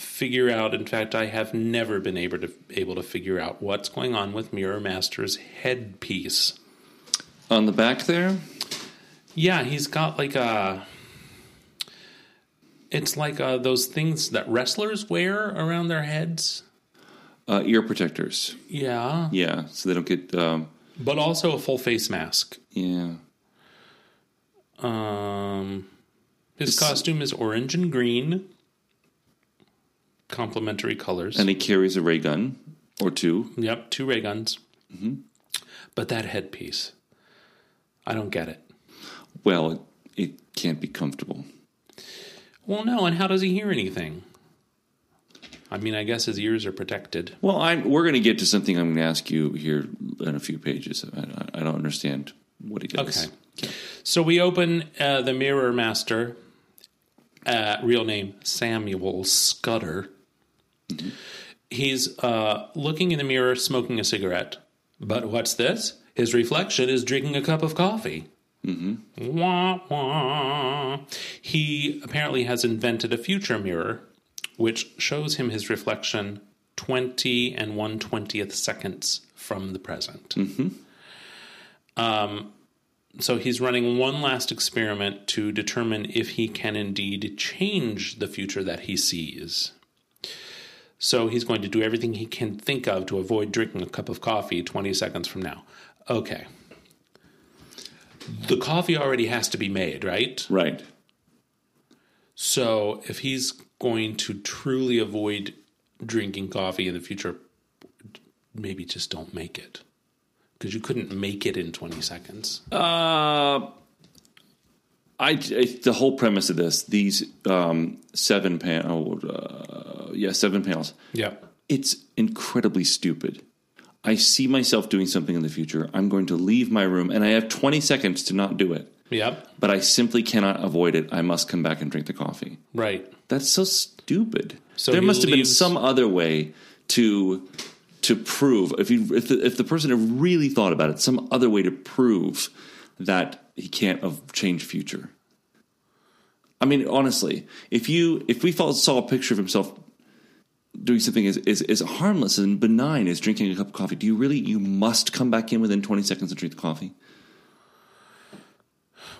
figure out. In fact, I have never been able to able to figure out what's going on with Mirror Master's headpiece. On the back there, Yeah, he's got like a. It's like uh, those things that wrestlers wear around their heads. uh, ear protectors. Yeah, Yeah, so they don't get. Um, but also a full face mask. yeah. Um, his It's- costume is orange and green, complementary colors. And he carries a ray gun or two. Yep, two ray guns. But that headpiece, I don't get it. Well, it, it can't be comfortable. Well, no, and how does he hear anything? I mean, I guess his ears are protected. Well, I'm, we're going to get to something I'm going to ask you here in a few pages. I, I- don't understand what he does. Okay. So we open uh, the Mirror Master, uh, real name Samuel Scudder. He's uh, looking in the mirror, smoking a cigarette. But what's this? His reflection is drinking a cup of coffee. Wah, wah. He apparently has invented a future mirror, which shows him his reflection 20 and 120th seconds from the present. Um, so he's running one last experiment to determine if he can indeed change the future that he sees. So he's going to do everything he can think of to avoid drinking a cup of coffee 20 seconds from now. Okay. The coffee already has to be made, right? Right. So if he's going to truly avoid drinking coffee in the future, maybe just don't make it. Because you couldn't make it in 20 seconds. Uh, I, the whole premise of this, these um, seven panel, uh, yeah, seven panels. Yeah, It's incredibly stupid. I see myself doing something in the future. I'm going to leave my room, and I have 20 seconds to not do it. Yep. But I simply cannot avoid it. I must come back and drink the coffee. Right. That's so stupid. So there he must have been some other way to to prove if you if the, if the person had really thought about it, some other way to prove that he can't have change future. I mean, honestly, if you if we saw a picture of himself doing something as, as as harmless and benign as drinking a cup of coffee, do you really you must come back in within twenty seconds and drink the coffee?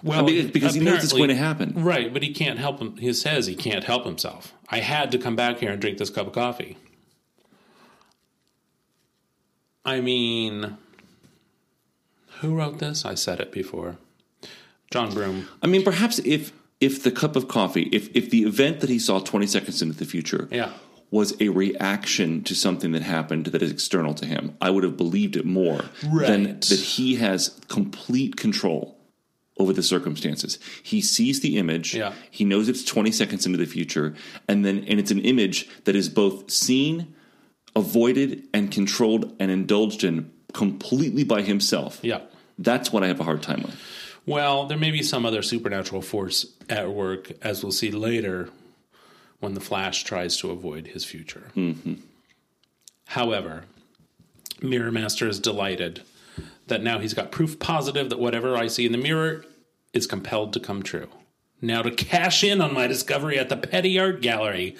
Well, mean, because he knows it's going to happen. Right, but he can't help him. He says he can't help himself. I had to come back here and drink this cup of coffee. I mean, who wrote this? I said it before. John Broome. I mean, perhaps if if the cup of coffee, if if the event that he saw twenty seconds into the future, Yeah. was a reaction to something that happened that is external to him, I would have believed it more than that he has complete control over the circumstances. He sees the image, Yeah. he knows it's twenty seconds into the future, and then and it's an image that is both seen, avoided, and controlled and indulged in completely by himself. Yeah. That's what I have a hard time with. Well, there may be some other supernatural force at work, as we'll see later when the Flash tries to avoid his future. Mm-hmm. However, Mirror Master is delighted that now he's got proof positive that whatever I see in the mirror is compelled to come true. Now, to cash in on my discovery at the Petty Art Gallery,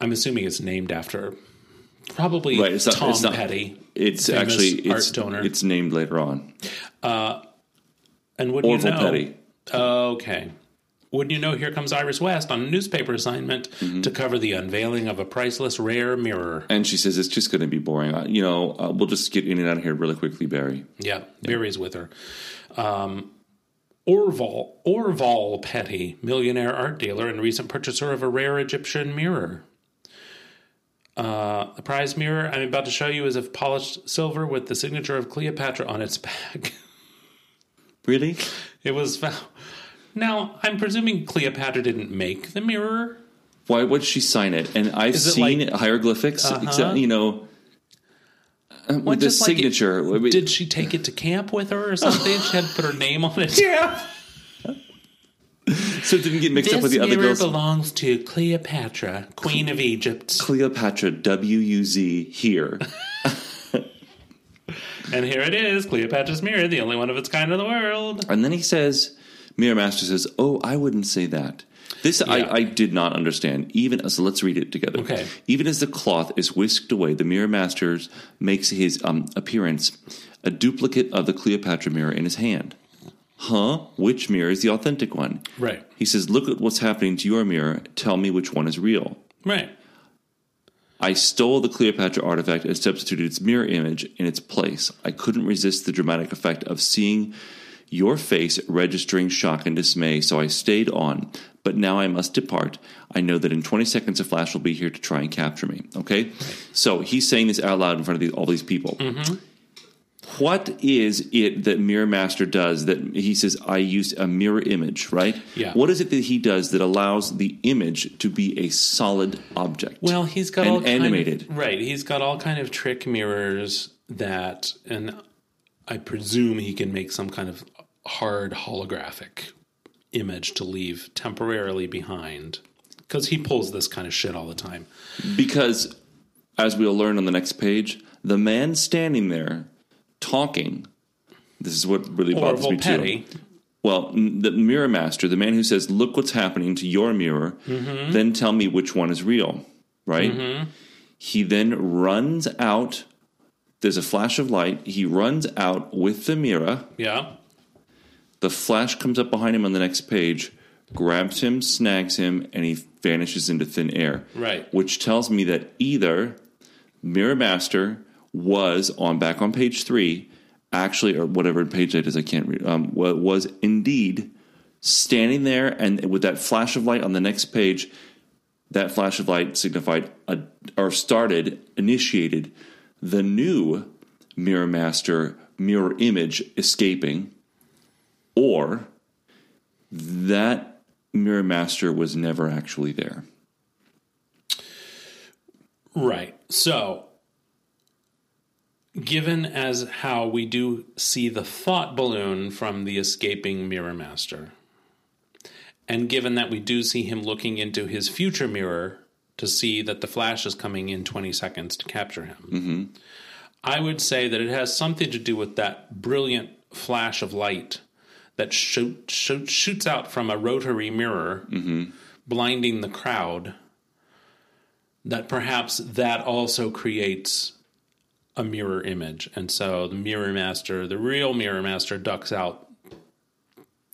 I'm assuming it's named after probably Right, it's not- Tom it's not- Petty. It's actually art it's, donor. it's named later on. Uh, And wouldn't Orville you know? Petty. Okay. Wouldn't you know, here comes Iris West on a newspaper assignment Mm-hmm. to cover the unveiling of a priceless rare mirror. And she says it's just going to be boring. Uh, You know, uh, we'll just get in and out of here really quickly, Barry. Yeah, Barry's with her. Um, Orval, Orval Petty, millionaire art dealer and recent purchaser of a rare Egyptian mirror. Uh, the prize mirror I'm about to show you is of polished silver with the signature of Cleopatra on its back. Really? it was. Now, I'm presuming Cleopatra didn't make the mirror. Why would she sign it? And I've it seen like- hieroglyphics, Uh-huh. except, you know, uh, What, with the like it- signature. did she take it to camp with her or something? she had to put her name on it. yeah. so it didn't get mixed This up with the other mirror girls. belongs to Cleopatra, Queen of Egypt. Cleopatra, W U Z, here. And here it is, Cleopatra's mirror, the only one of its kind in the world. And then he says, Mirror Master says, Oh, I wouldn't say that. This Yeah. I, I did not understand. Even so, let's read it together. Okay. Even as the cloth is whisked away, the Mirror Master makes his um, appearance, a duplicate of the Cleopatra mirror in his hand. Huh? Which mirror is the authentic one? Right. He says, Look at what's happening to your mirror. Tell me which one is real. Right. I stole the Cleopatra artifact and substituted its mirror image in its place. I couldn't resist the dramatic effect of seeing your face registering shock and dismay, so I stayed on. But now I must depart. I know that in 20 seconds a flash will be here to try and capture me. Okay? So he's saying this out loud in front of these, all these people. Mm-hmm. What is it that Mirror Master does that he says, I used a mirror image, right? Yeah. What is it that he does that allows the image to be a solid object? Well, he's got all kind animated. Of, right. He's got all kind of trick mirrors that, and I presume he can make some kind of hard holographic image to leave temporarily behind because he pulls this kind of shit all the time. Because, as we'll learn on the next page, the man standing there talking, this is what really bothers me Petty. too. Well, the mirror master, the man who says, Look what's happening to your mirror, Mm-hmm. then tell me which one is real, right? He then runs out. There's a flash of light. He runs out with the mirror. Yeah. The flash comes up behind him on the next page, grabs him, snags him, and he vanishes into thin air. Right. Which tells me that either Mirror Master was on back on page three, actually, or whatever page it is, I can't read, um, was indeed standing there, and with that flash of light on the next page, that flash of light signified a, or started, initiated the new Mirror Master mirror image escaping, or that Mirror Master was never actually there. Right. So, given as how we do see the thought balloon from the escaping Mirror Master, and given that we do see him looking into his future mirror to see that the flash is coming in 20 seconds to capture him, mm-hmm. I would say that it has something to do with that brilliant flash of light that shoot, shoot, shoots out from a rotary mirror, mm-hmm. blinding the crowd that perhaps that also creates a mirror image. And so the mirror master, the real mirror master, ducks out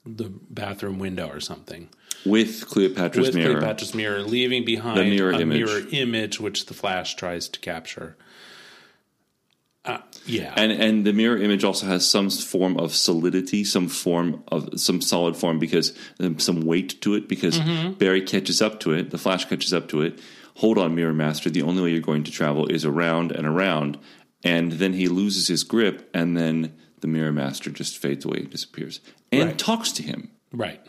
the bathroom window or something With Cleopatra's with mirror. Cleopatra's mirror, leaving behind The mirror a image. mirror image which the flash tries to capture. Uh, yeah. And and the mirror image also has some form of solidity, some form of some solid form because um, some weight to it because Mm-hmm. Barry catches up to it, the Flash catches up to it. Hold on, Mirror Master. The only way you're going to travel is around and around, and then he loses his grip, and then the Mirror Master just fades away, disappears, and Right. talks to him. right.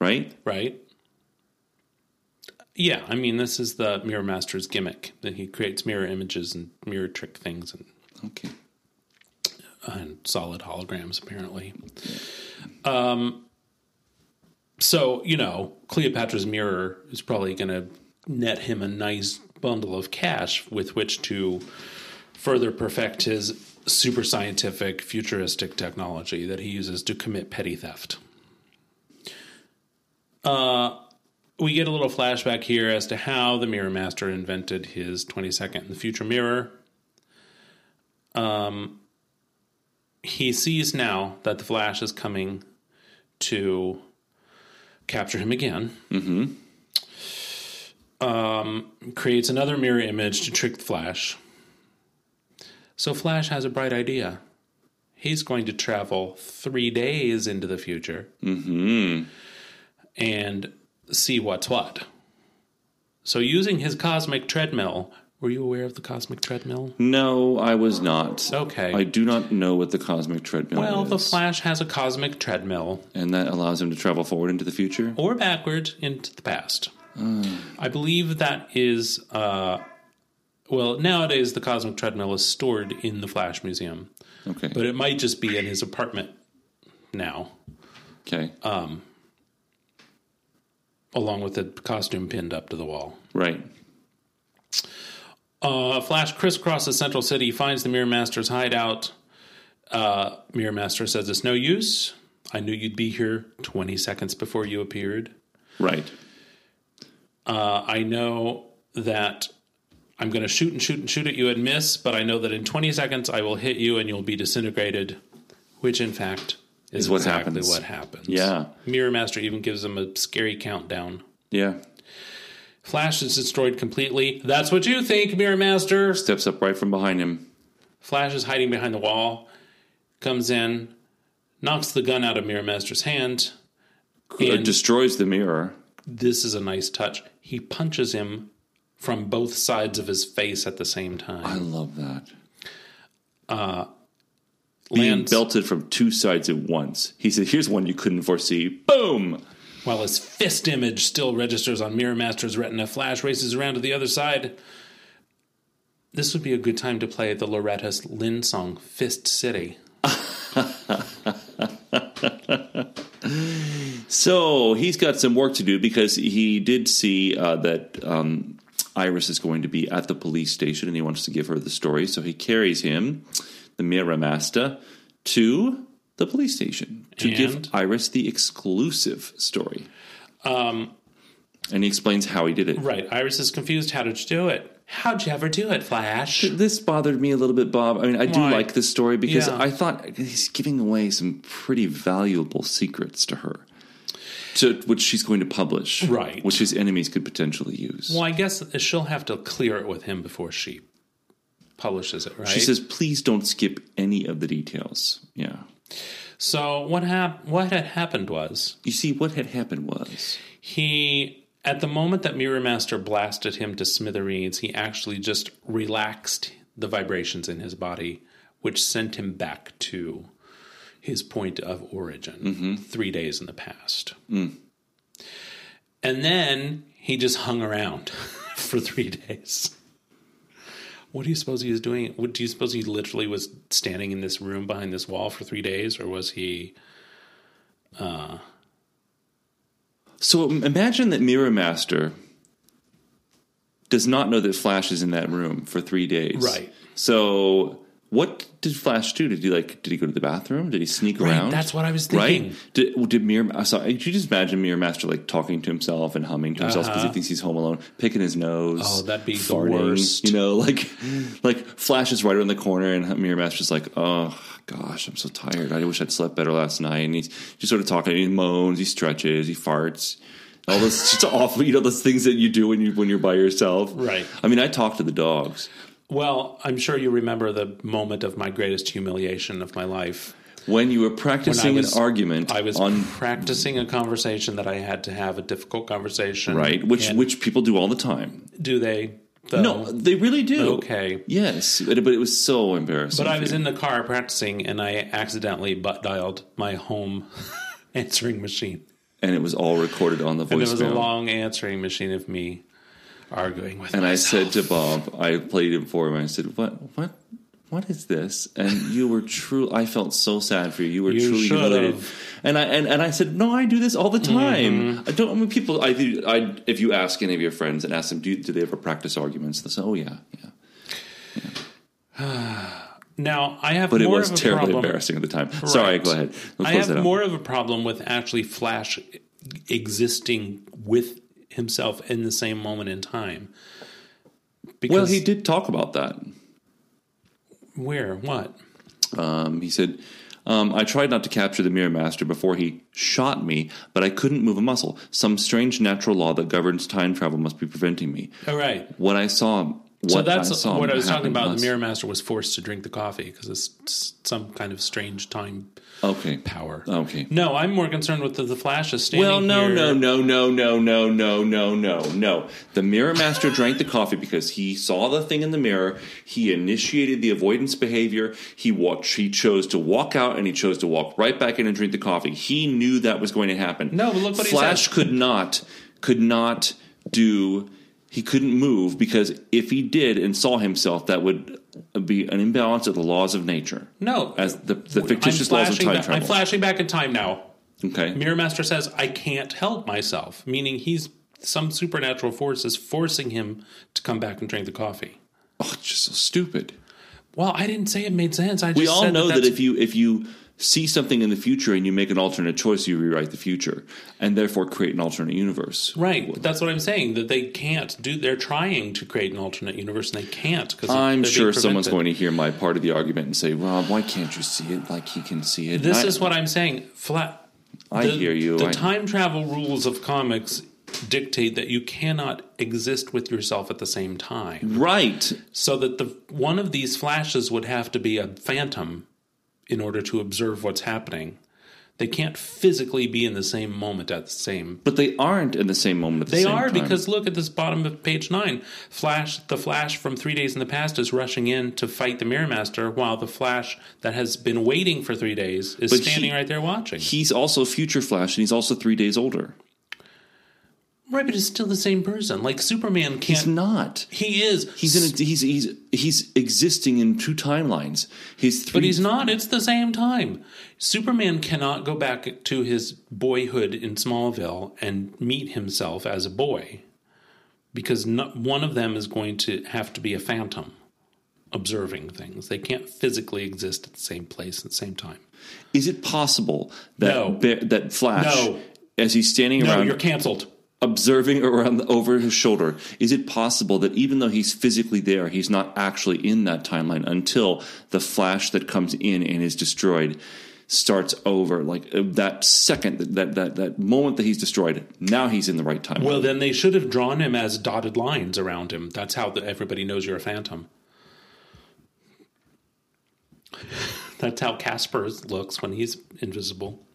Right? Right. Yeah, I mean, this is the Mirror Master's gimmick that he creates mirror images and mirror trick things and Okay. and solid holograms apparently. Um so, you know, Cleopatra's mirror is probably going to net him a nice bundle of cash with which to further perfect his super scientific futuristic technology that he uses to commit petty theft. Uh we get a little flashback here as to how the Mirror Master invented his 20 second in the future mirror. he sees now that the Flash is coming to capture him again. Mm-hmm. Um, creates another mirror image to trick the Flash. So Flash has a bright idea. He's going to travel three days into the future and see what's what. So, using his cosmic treadmill, Were you aware of the cosmic treadmill? No, I was not. Okay. I do not know what the cosmic treadmill Well, is. the Flash has a cosmic treadmill, and that allows him to travel forward into the future. or backward into the past. I believe that is. Uh, well, nowadays the cosmic treadmill is stored in the Flash Museum, Okay. but it might just be in his apartment now, okay. along with the costume pinned up to the wall. right. Uh, Flash crisscrosses Central City, finds the Mirror Master's hideout. Uh, Mirror Master says it's no use. I knew you'd be here 20 seconds before you appeared. Right. Uh, I know that I'm going to shoot and shoot and shoot at you and miss, but I know that in 20 seconds I will hit you and you'll be disintegrated, which in fact is, Is what exactly happens. what happens. Yeah. Mirror Master even gives him a scary countdown. Yeah. Flash is destroyed completely. That's what you think, Mirror Master. Steps up right from behind him. Flash is hiding behind the wall, comes in, knocks the gun out of Mirror Master's hand. Uh, And destroys the mirror. this is a nice touch. He punches him from both sides of his face at the same time. I love that. Being lands belted from two sides at once. He said, "Here's one you couldn't foresee." Boom. while his fist image still registers on Mirror Master's retina. Flash races around to the other side. This would be a good time to play the Loretta's Lynn song "Fist City." So he's got some work to do because he did see uh, that um, Iris is going to be at the police station and he wants to give her the story. So he carries him, the Mirror Master, to the police station to And? give Iris the exclusive story. Um, and he explains how he did it. Right. Iris is confused. How did you do it? How'd you ever do it, Flash? This bothered me a little bit, Bob. I mean, I do Why? like this story because Yeah. I thought he's giving away some pretty valuable secrets to her, to which she's going to publish, Right. Which his enemies could potentially use. Well, I guess she'll have to clear it with him before she publishes it, right? She says, "Please don't skip any of the details." Yeah. So what hap- What had happened was You see, what had happened was he, at the moment that Mirror Master blasted him to smithereens, he actually just relaxed the vibrations in his body, which sent him back to his point of origin, mm-hmm. three days in the past. Mm. And then he just hung around for three days. What do you suppose he was doing? What do you suppose he literally was standing in this room behind this wall for three days, or was he? Uh, so imagine that Mirror Master does not know that Flash is in that room for three days. Right. So what did Flash do? Did he like? Did he go to the bathroom? Did he sneak Right, around? that's what I was thinking. Right? Did, did Mirror? Sorry, could you just imagine Mirror Master like talking to himself and humming to himself because he thinks he's home alone, picking his nose. Uh-huh. Oh, that'd be the worst. You know, like like Flash is right around the corner, and Mirror Master's like, oh. Gosh, I'm so tired. I wish I'd slept better last night. And he's just sort of talking. He moans, he stretches, he farts. All those just awful, you know, those things that you do when you when you're by yourself. Right. I mean, I talk to the dogs. Well, I'm sure you remember the moment of my greatest humiliation of my life. When you were practicing was- an argument I was on practicing a conversation that I had to have a difficult conversation. right, which which people do all the time. do they? Though? No, they really do. Okay. Yes, but, but it was so embarrassing. But I was you. in the car practicing, and I accidentally butt dialed my home answering machine, and it was all recorded on the and it was a long answering machine of me arguing with And I said to Bob, I played it for him. I said, "What? What? What is this?" And you were true. I felt so sad for you. You were You truly humiliated. have. And I and, and I said, "No, I do this all the time. Mm-hmm. I don't. I mean, people. I, I if you ask any of your friends and ask them, do, do they ever practice arguments? They say, "Oh yeah, yeah." now I have But it was terribly problem. embarrassing at the time. Sorry, go ahead. I have more of a problem with actually Flash existing with himself in the same moment in time. Because Well, he did talk about that. where what? Um, he said, um, I tried not to capture the Mirror Master before he shot me, but I couldn't move a muscle. Some strange natural law that governs time travel must be preventing me. All right, What I saw what so that's I saw what I was talking about. The Mirror Master was forced to drink the coffee because it's some kind of strange time Okay. power. Okay. No, I'm more concerned with the, the Flash is standing. Well, no, here- no, no, no, no, no, no, no, no, no. The Mirror Master drank the coffee because he saw the thing in the mirror. He initiated the avoidance behavior. He watched. He chose to walk out, and he chose to walk right back in and drink the coffee. He knew that was going to happen. No, but look what he Flash said. could not, could not do. He couldn't move because if he did and saw himself, that would be an imbalance of the laws of nature. No, As the, the fictitious laws of time back- I'm flashing back in time now. okay. Mirror Master says, I can't help myself, meaning he's some supernatural force is forcing him to come back and drink the coffee. Oh, it's just so stupid. Well, I didn't say it made sense. I just we all know that, that's- if you if you see something in the future and you make an alternate choice, you rewrite the future and therefore create an alternate universe. Right, but that's what I'm saying. That they can't do. They're trying to create an alternate universe, and they can't because I'm sure someone's going to hear my part of the argument and say, "Rob, why can't you see it like he can see it?" This I- is what I'm saying. Flat. I the- hear you. The I- time travel rules of comics dictate that you cannot exist with yourself at the same time. right. So that the one of these flashes would have to be a phantom in order to observe what's happening. They can't physically be in the same moment at the same But they aren't in the same moment. At the They same are time. because look at this bottom of page nine. Flash, the Flash from three days in the past is rushing in to fight the Mirror Master, while the Flash that has been waiting for three days is But standing he- right there watching. he's also future Flash and he's also three days older. Right, but it's still the same person. Like Superman can't. He's not. He is. He's in. A, he's he's he's existing in two timelines. He's three. But he's not. It's the same time. Superman cannot go back to his boyhood in Smallville and meet himself as a boy because no, one of them is going to have to be a phantom observing things. They can't physically exist at the same place at the same time. Is it possible that No. That Flash, No. as he's standing No, around you're canceled. Observing around over his shoulder, is it possible that even though he's physically there, he's not actually in that timeline until the Flash that comes in and is destroyed starts over? Like uh, that second, that that that moment that he's destroyed, now he's in the right timeline. Well, then they should have drawn him as dotted lines around him. That's how the, everybody knows you're a phantom. That's how Casper looks when he's invisible.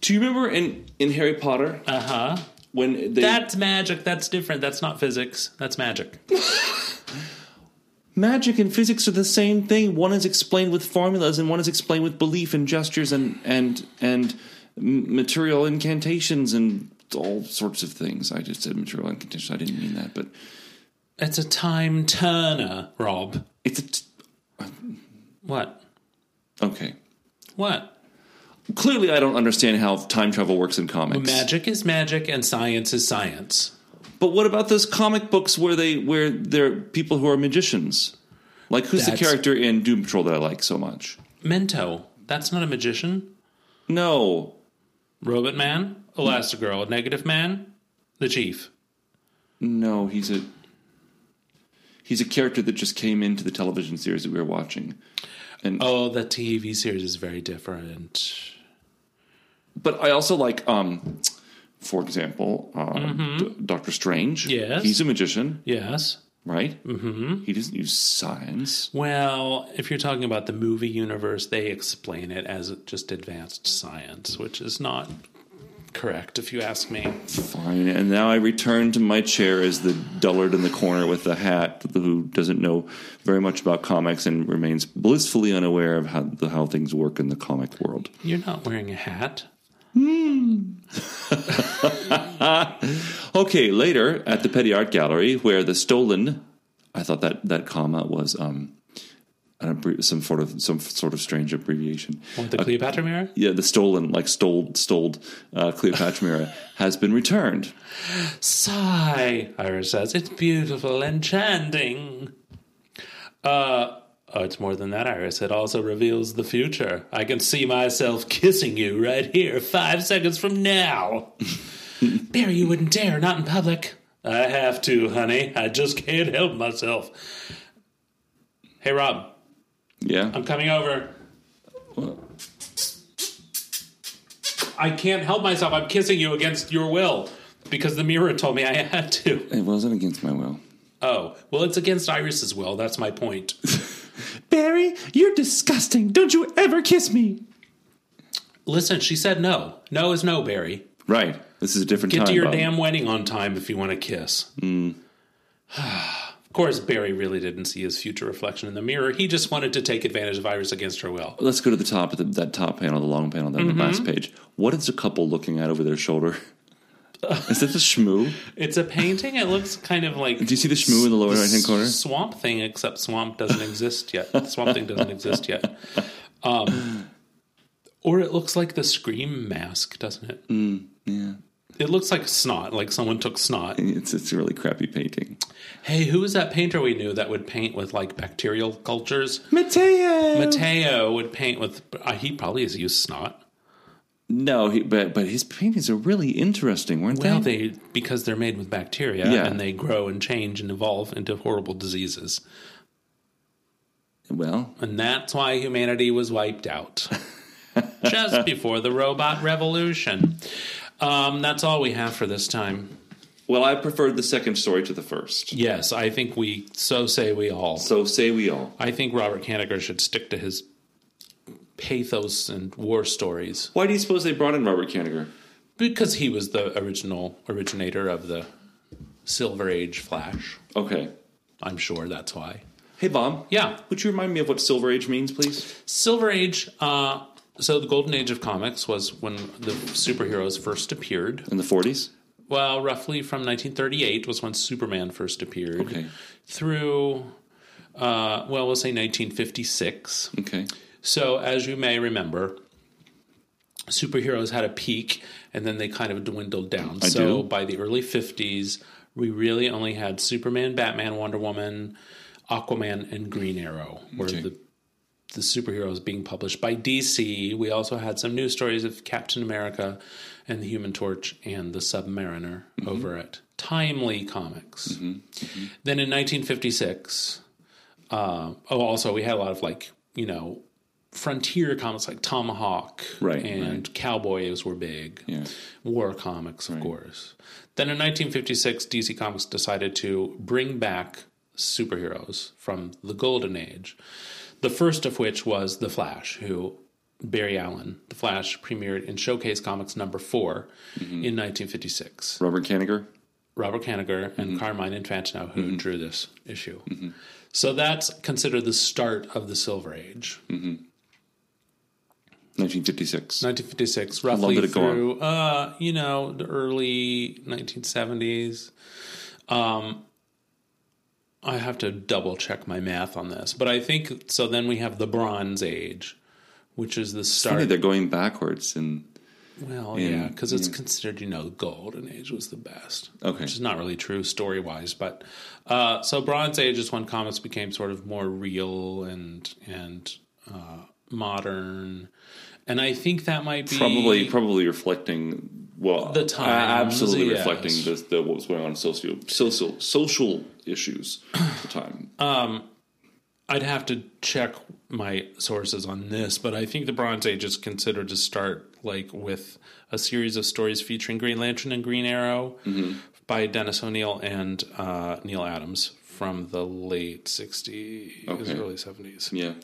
Do you remember in in Harry Potter Uh huh. when they That's magic. That's different. That's not physics. That's magic. magic and physics are the same thing. One is explained with formulas, and one is explained with belief and gestures and and and material incantations and all sorts of things. I just said material incantations. I didn't mean that, but It's a time turner, Rob. it's a t- What? okay. What? Clearly, I don't understand how time travel works in comics. Magic is magic and science is science. But what about those comic books where they where they're people who are magicians? Like who's That's- the character in Doom Patrol that I like so much? Mento. That's not a magician. No, Robot Man, Elastigirl, Negative Man, the Chief. no, he's a he's a character that just came into the television series that we were watching. And Oh, the TV series is very different. But I also like, um, for example, uh, D- Doctor Strange. Mm-hmm. Yes. he's a magician, Yes. right? Mm-hmm. He doesn't use science. Well, if you're talking about the movie universe, they explain it as just advanced science, which is not correct, if you ask me. Fine. And now I return to my chair as the dullard in the corner with the hat who doesn't know very much about comics and remains blissfully unaware of how how things work in the comic world. You're not wearing a hat. Okay, later at the Petty Art Gallery, where the stolen, I thought that that comma was um, some sort of some sort of strange abbreviation. The Cleopatra mirror? Yeah, the stolen, like stole, stole uh, Cleopatra mirror has been returned. Sigh, Iris says. It's beautiful, enchanting. Uh, oh, it's more than that, Iris. It also reveals the future. I can see myself kissing you right here, five seconds from now. Barry, you wouldn't dare, not in public. I have to, honey. I just can't help myself. Hey, Rob, Yeah, I'm coming over. I can't help myself. I'm kissing you against your will because the mirror told me I had to. it wasn't against my will. Oh, well, it's against Iris's will. That's my point. Barry, you're disgusting. Don't you ever kiss me. Listen, she said no. No is no, Barry. Right. This is a different Get time. to your Bob. damn wedding on time if you want to kiss. of course, Barry really didn't see his future reflection in the mirror. He just wanted to take advantage of Iris against her will. Let's go to the top of the, that top panel, the long panel, there on Mm-hmm. the last page. What is a couple looking at over their shoulder? is that the shmoo? It's a painting. It looks kind of like. Do you see the shmoo in the lower right-hand corner? Swamp Thing, except Swamp doesn't exist yet. Swamp Thing doesn't exist yet. Um, or it looks like the Scream mask, doesn't it? Mm, Yeah. It looks like snot, like someone took snot. It's, it's a really crappy painting. Hey, who was that painter we knew that would paint with like bacterial cultures? Mateo! Mateo would paint with. Uh, he probably has used snot. No, he, but but his paintings are really interesting, weren't Well, they? they because they're made with bacteria Yeah. and they grow and change and evolve into horrible diseases, Well, and that's why humanity was wiped out just before the robot revolution. Um, that's all we have for this time. well, I preferred the second story to the first. Yes, I think we. So say we all. So say we all. I think Robert Kanigher should stick to his pathos and war stories Why do you suppose they brought in Robert Kanigher? because he was the original originator of the Silver Age Flash. Okay. I'm sure that's why. Hey, Bob. Yeah, Would you remind me of what Silver Age means, please? Silver Age. Uh, so the golden age of comics was when the superheroes first appeared. In the 40s? Well, roughly from 1938 was when Superman first appeared. Okay. Through, uh, well, we'll say 1956. Okay. So, as you may remember, superheroes had a peak and then they kind of dwindled down. I so, do. by the early 50s, we really only had Superman, Batman, Wonder Woman, Aquaman, and Green Arrow were Okay. the the superheroes being published by DC. We also had some news stories of Captain America and the Human Torch and the Submariner Mm-hmm. over at Timely Comics. Then in 1956, uh, oh, also we had a lot of like you know frontier comics like Tomahawk Right, and Cowboys were big. Yeah. War comics, of course. Then in 1956, DC Comics decided to bring back superheroes from the Golden Age. The first of which was The Flash, who Barry Allen, The Flash, premiered in Showcase Comics number 4 mm-hmm. in 1956. Robert Kanigher? Robert Kanigher and mm-hmm. Carmine Infantino, who mm-hmm. drew this issue. So that's considered the start of the Silver Age. 1956. 1956, roughly did it go on? through, uh, you know, the early 1970s. Um, I have to double check my math on this, but I think so. Then we have the Bronze Age, which is the start. they're going backwards. And well, in- yeah, because it's considered, you know, the Golden Age was the best. Okay. which is not really true story wise, but uh, so Bronze Age is when comics became sort of more real and and uh, modern, and I think that might be probably probably reflecting well The times, absolutely yes. reflecting the, the what was going on in socio, social social issues at the time. Uh, I'd have to check my sources on this, but I think the Bronze Age is considered to start like with a series of stories featuring Green Lantern and Green Arrow by Dennis O'Neil and uh, Neal Adams from the late '60s, Okay. early '70s, yeah,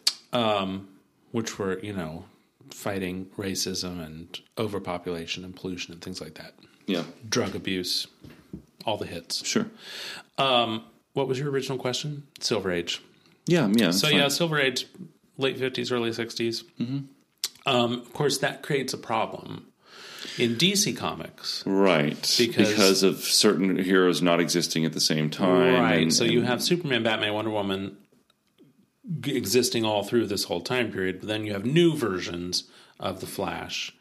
which were you know fighting racism and overpopulation and pollution and things like that, yeah, drug abuse, all the hits. sure, What was your original question? Silver Age. yeah, yeah. So fine. yeah, Silver Age, late fifties, early 60s Mm-hmm. Um, of course, that creates a problem in DC Comics, right because- because, of certain heroes not existing at the same time. right? and- so you have Superman, Batman, Wonder Woman g- existing all through this whole time period, but then you have new versions of the Flash,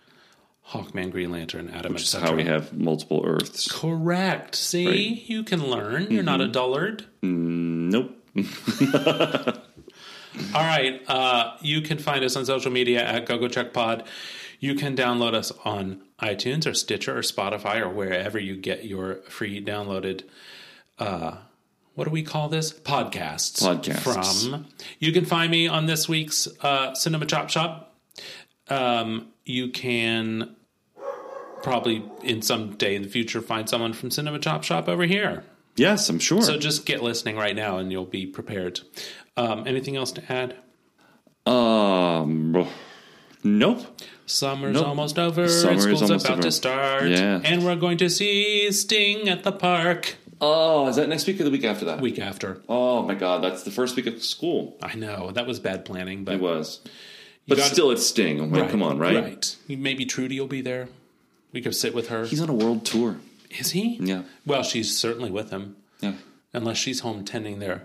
Hawkman, Green Lantern, Atom, which is etc. how we have multiple Earths. Correct. See, Right. Mm-hmm. you can learn. You're not a dullard. Nope. All right. Uh, you can find us on social media at GoGoCheckPod. You can download us on iTunes or Stitcher or Spotify or wherever you get your free downloaded. Uh, what do we call this? Podcasts. Podcasts. From. You can find me on this week's uh, Cinema Chop Shop. Um, you can probably in some day in the future find someone from Cinema Chop Shop over here. Yes, I'm sure. So just get listening right now, and you'll be prepared. Um, anything else to add? um, nope. Summer's Nope. almost over. Summer School's almost about over. to start. Yeah. And we're going to see Sting at the park Oh, is that next week or the week after that? week after. Oh my god, that's the first week of school. I know that was bad planning, but It was. But gotta- still, it's Sting. I mean, come on, right? Right. Maybe Trudie will be there. We could sit with her. He's on a world tour. Is he? Yeah. Well, she's certainly with him, Yeah. unless she's home tending their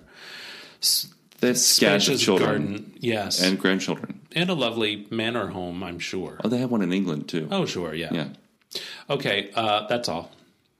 scattered spacious children garden. Yes, and, grandchildren, and a lovely manor home, I'm sure. Oh, they have one in England too. Oh, sure, yeah. Yeah. Okay, uh, that's all.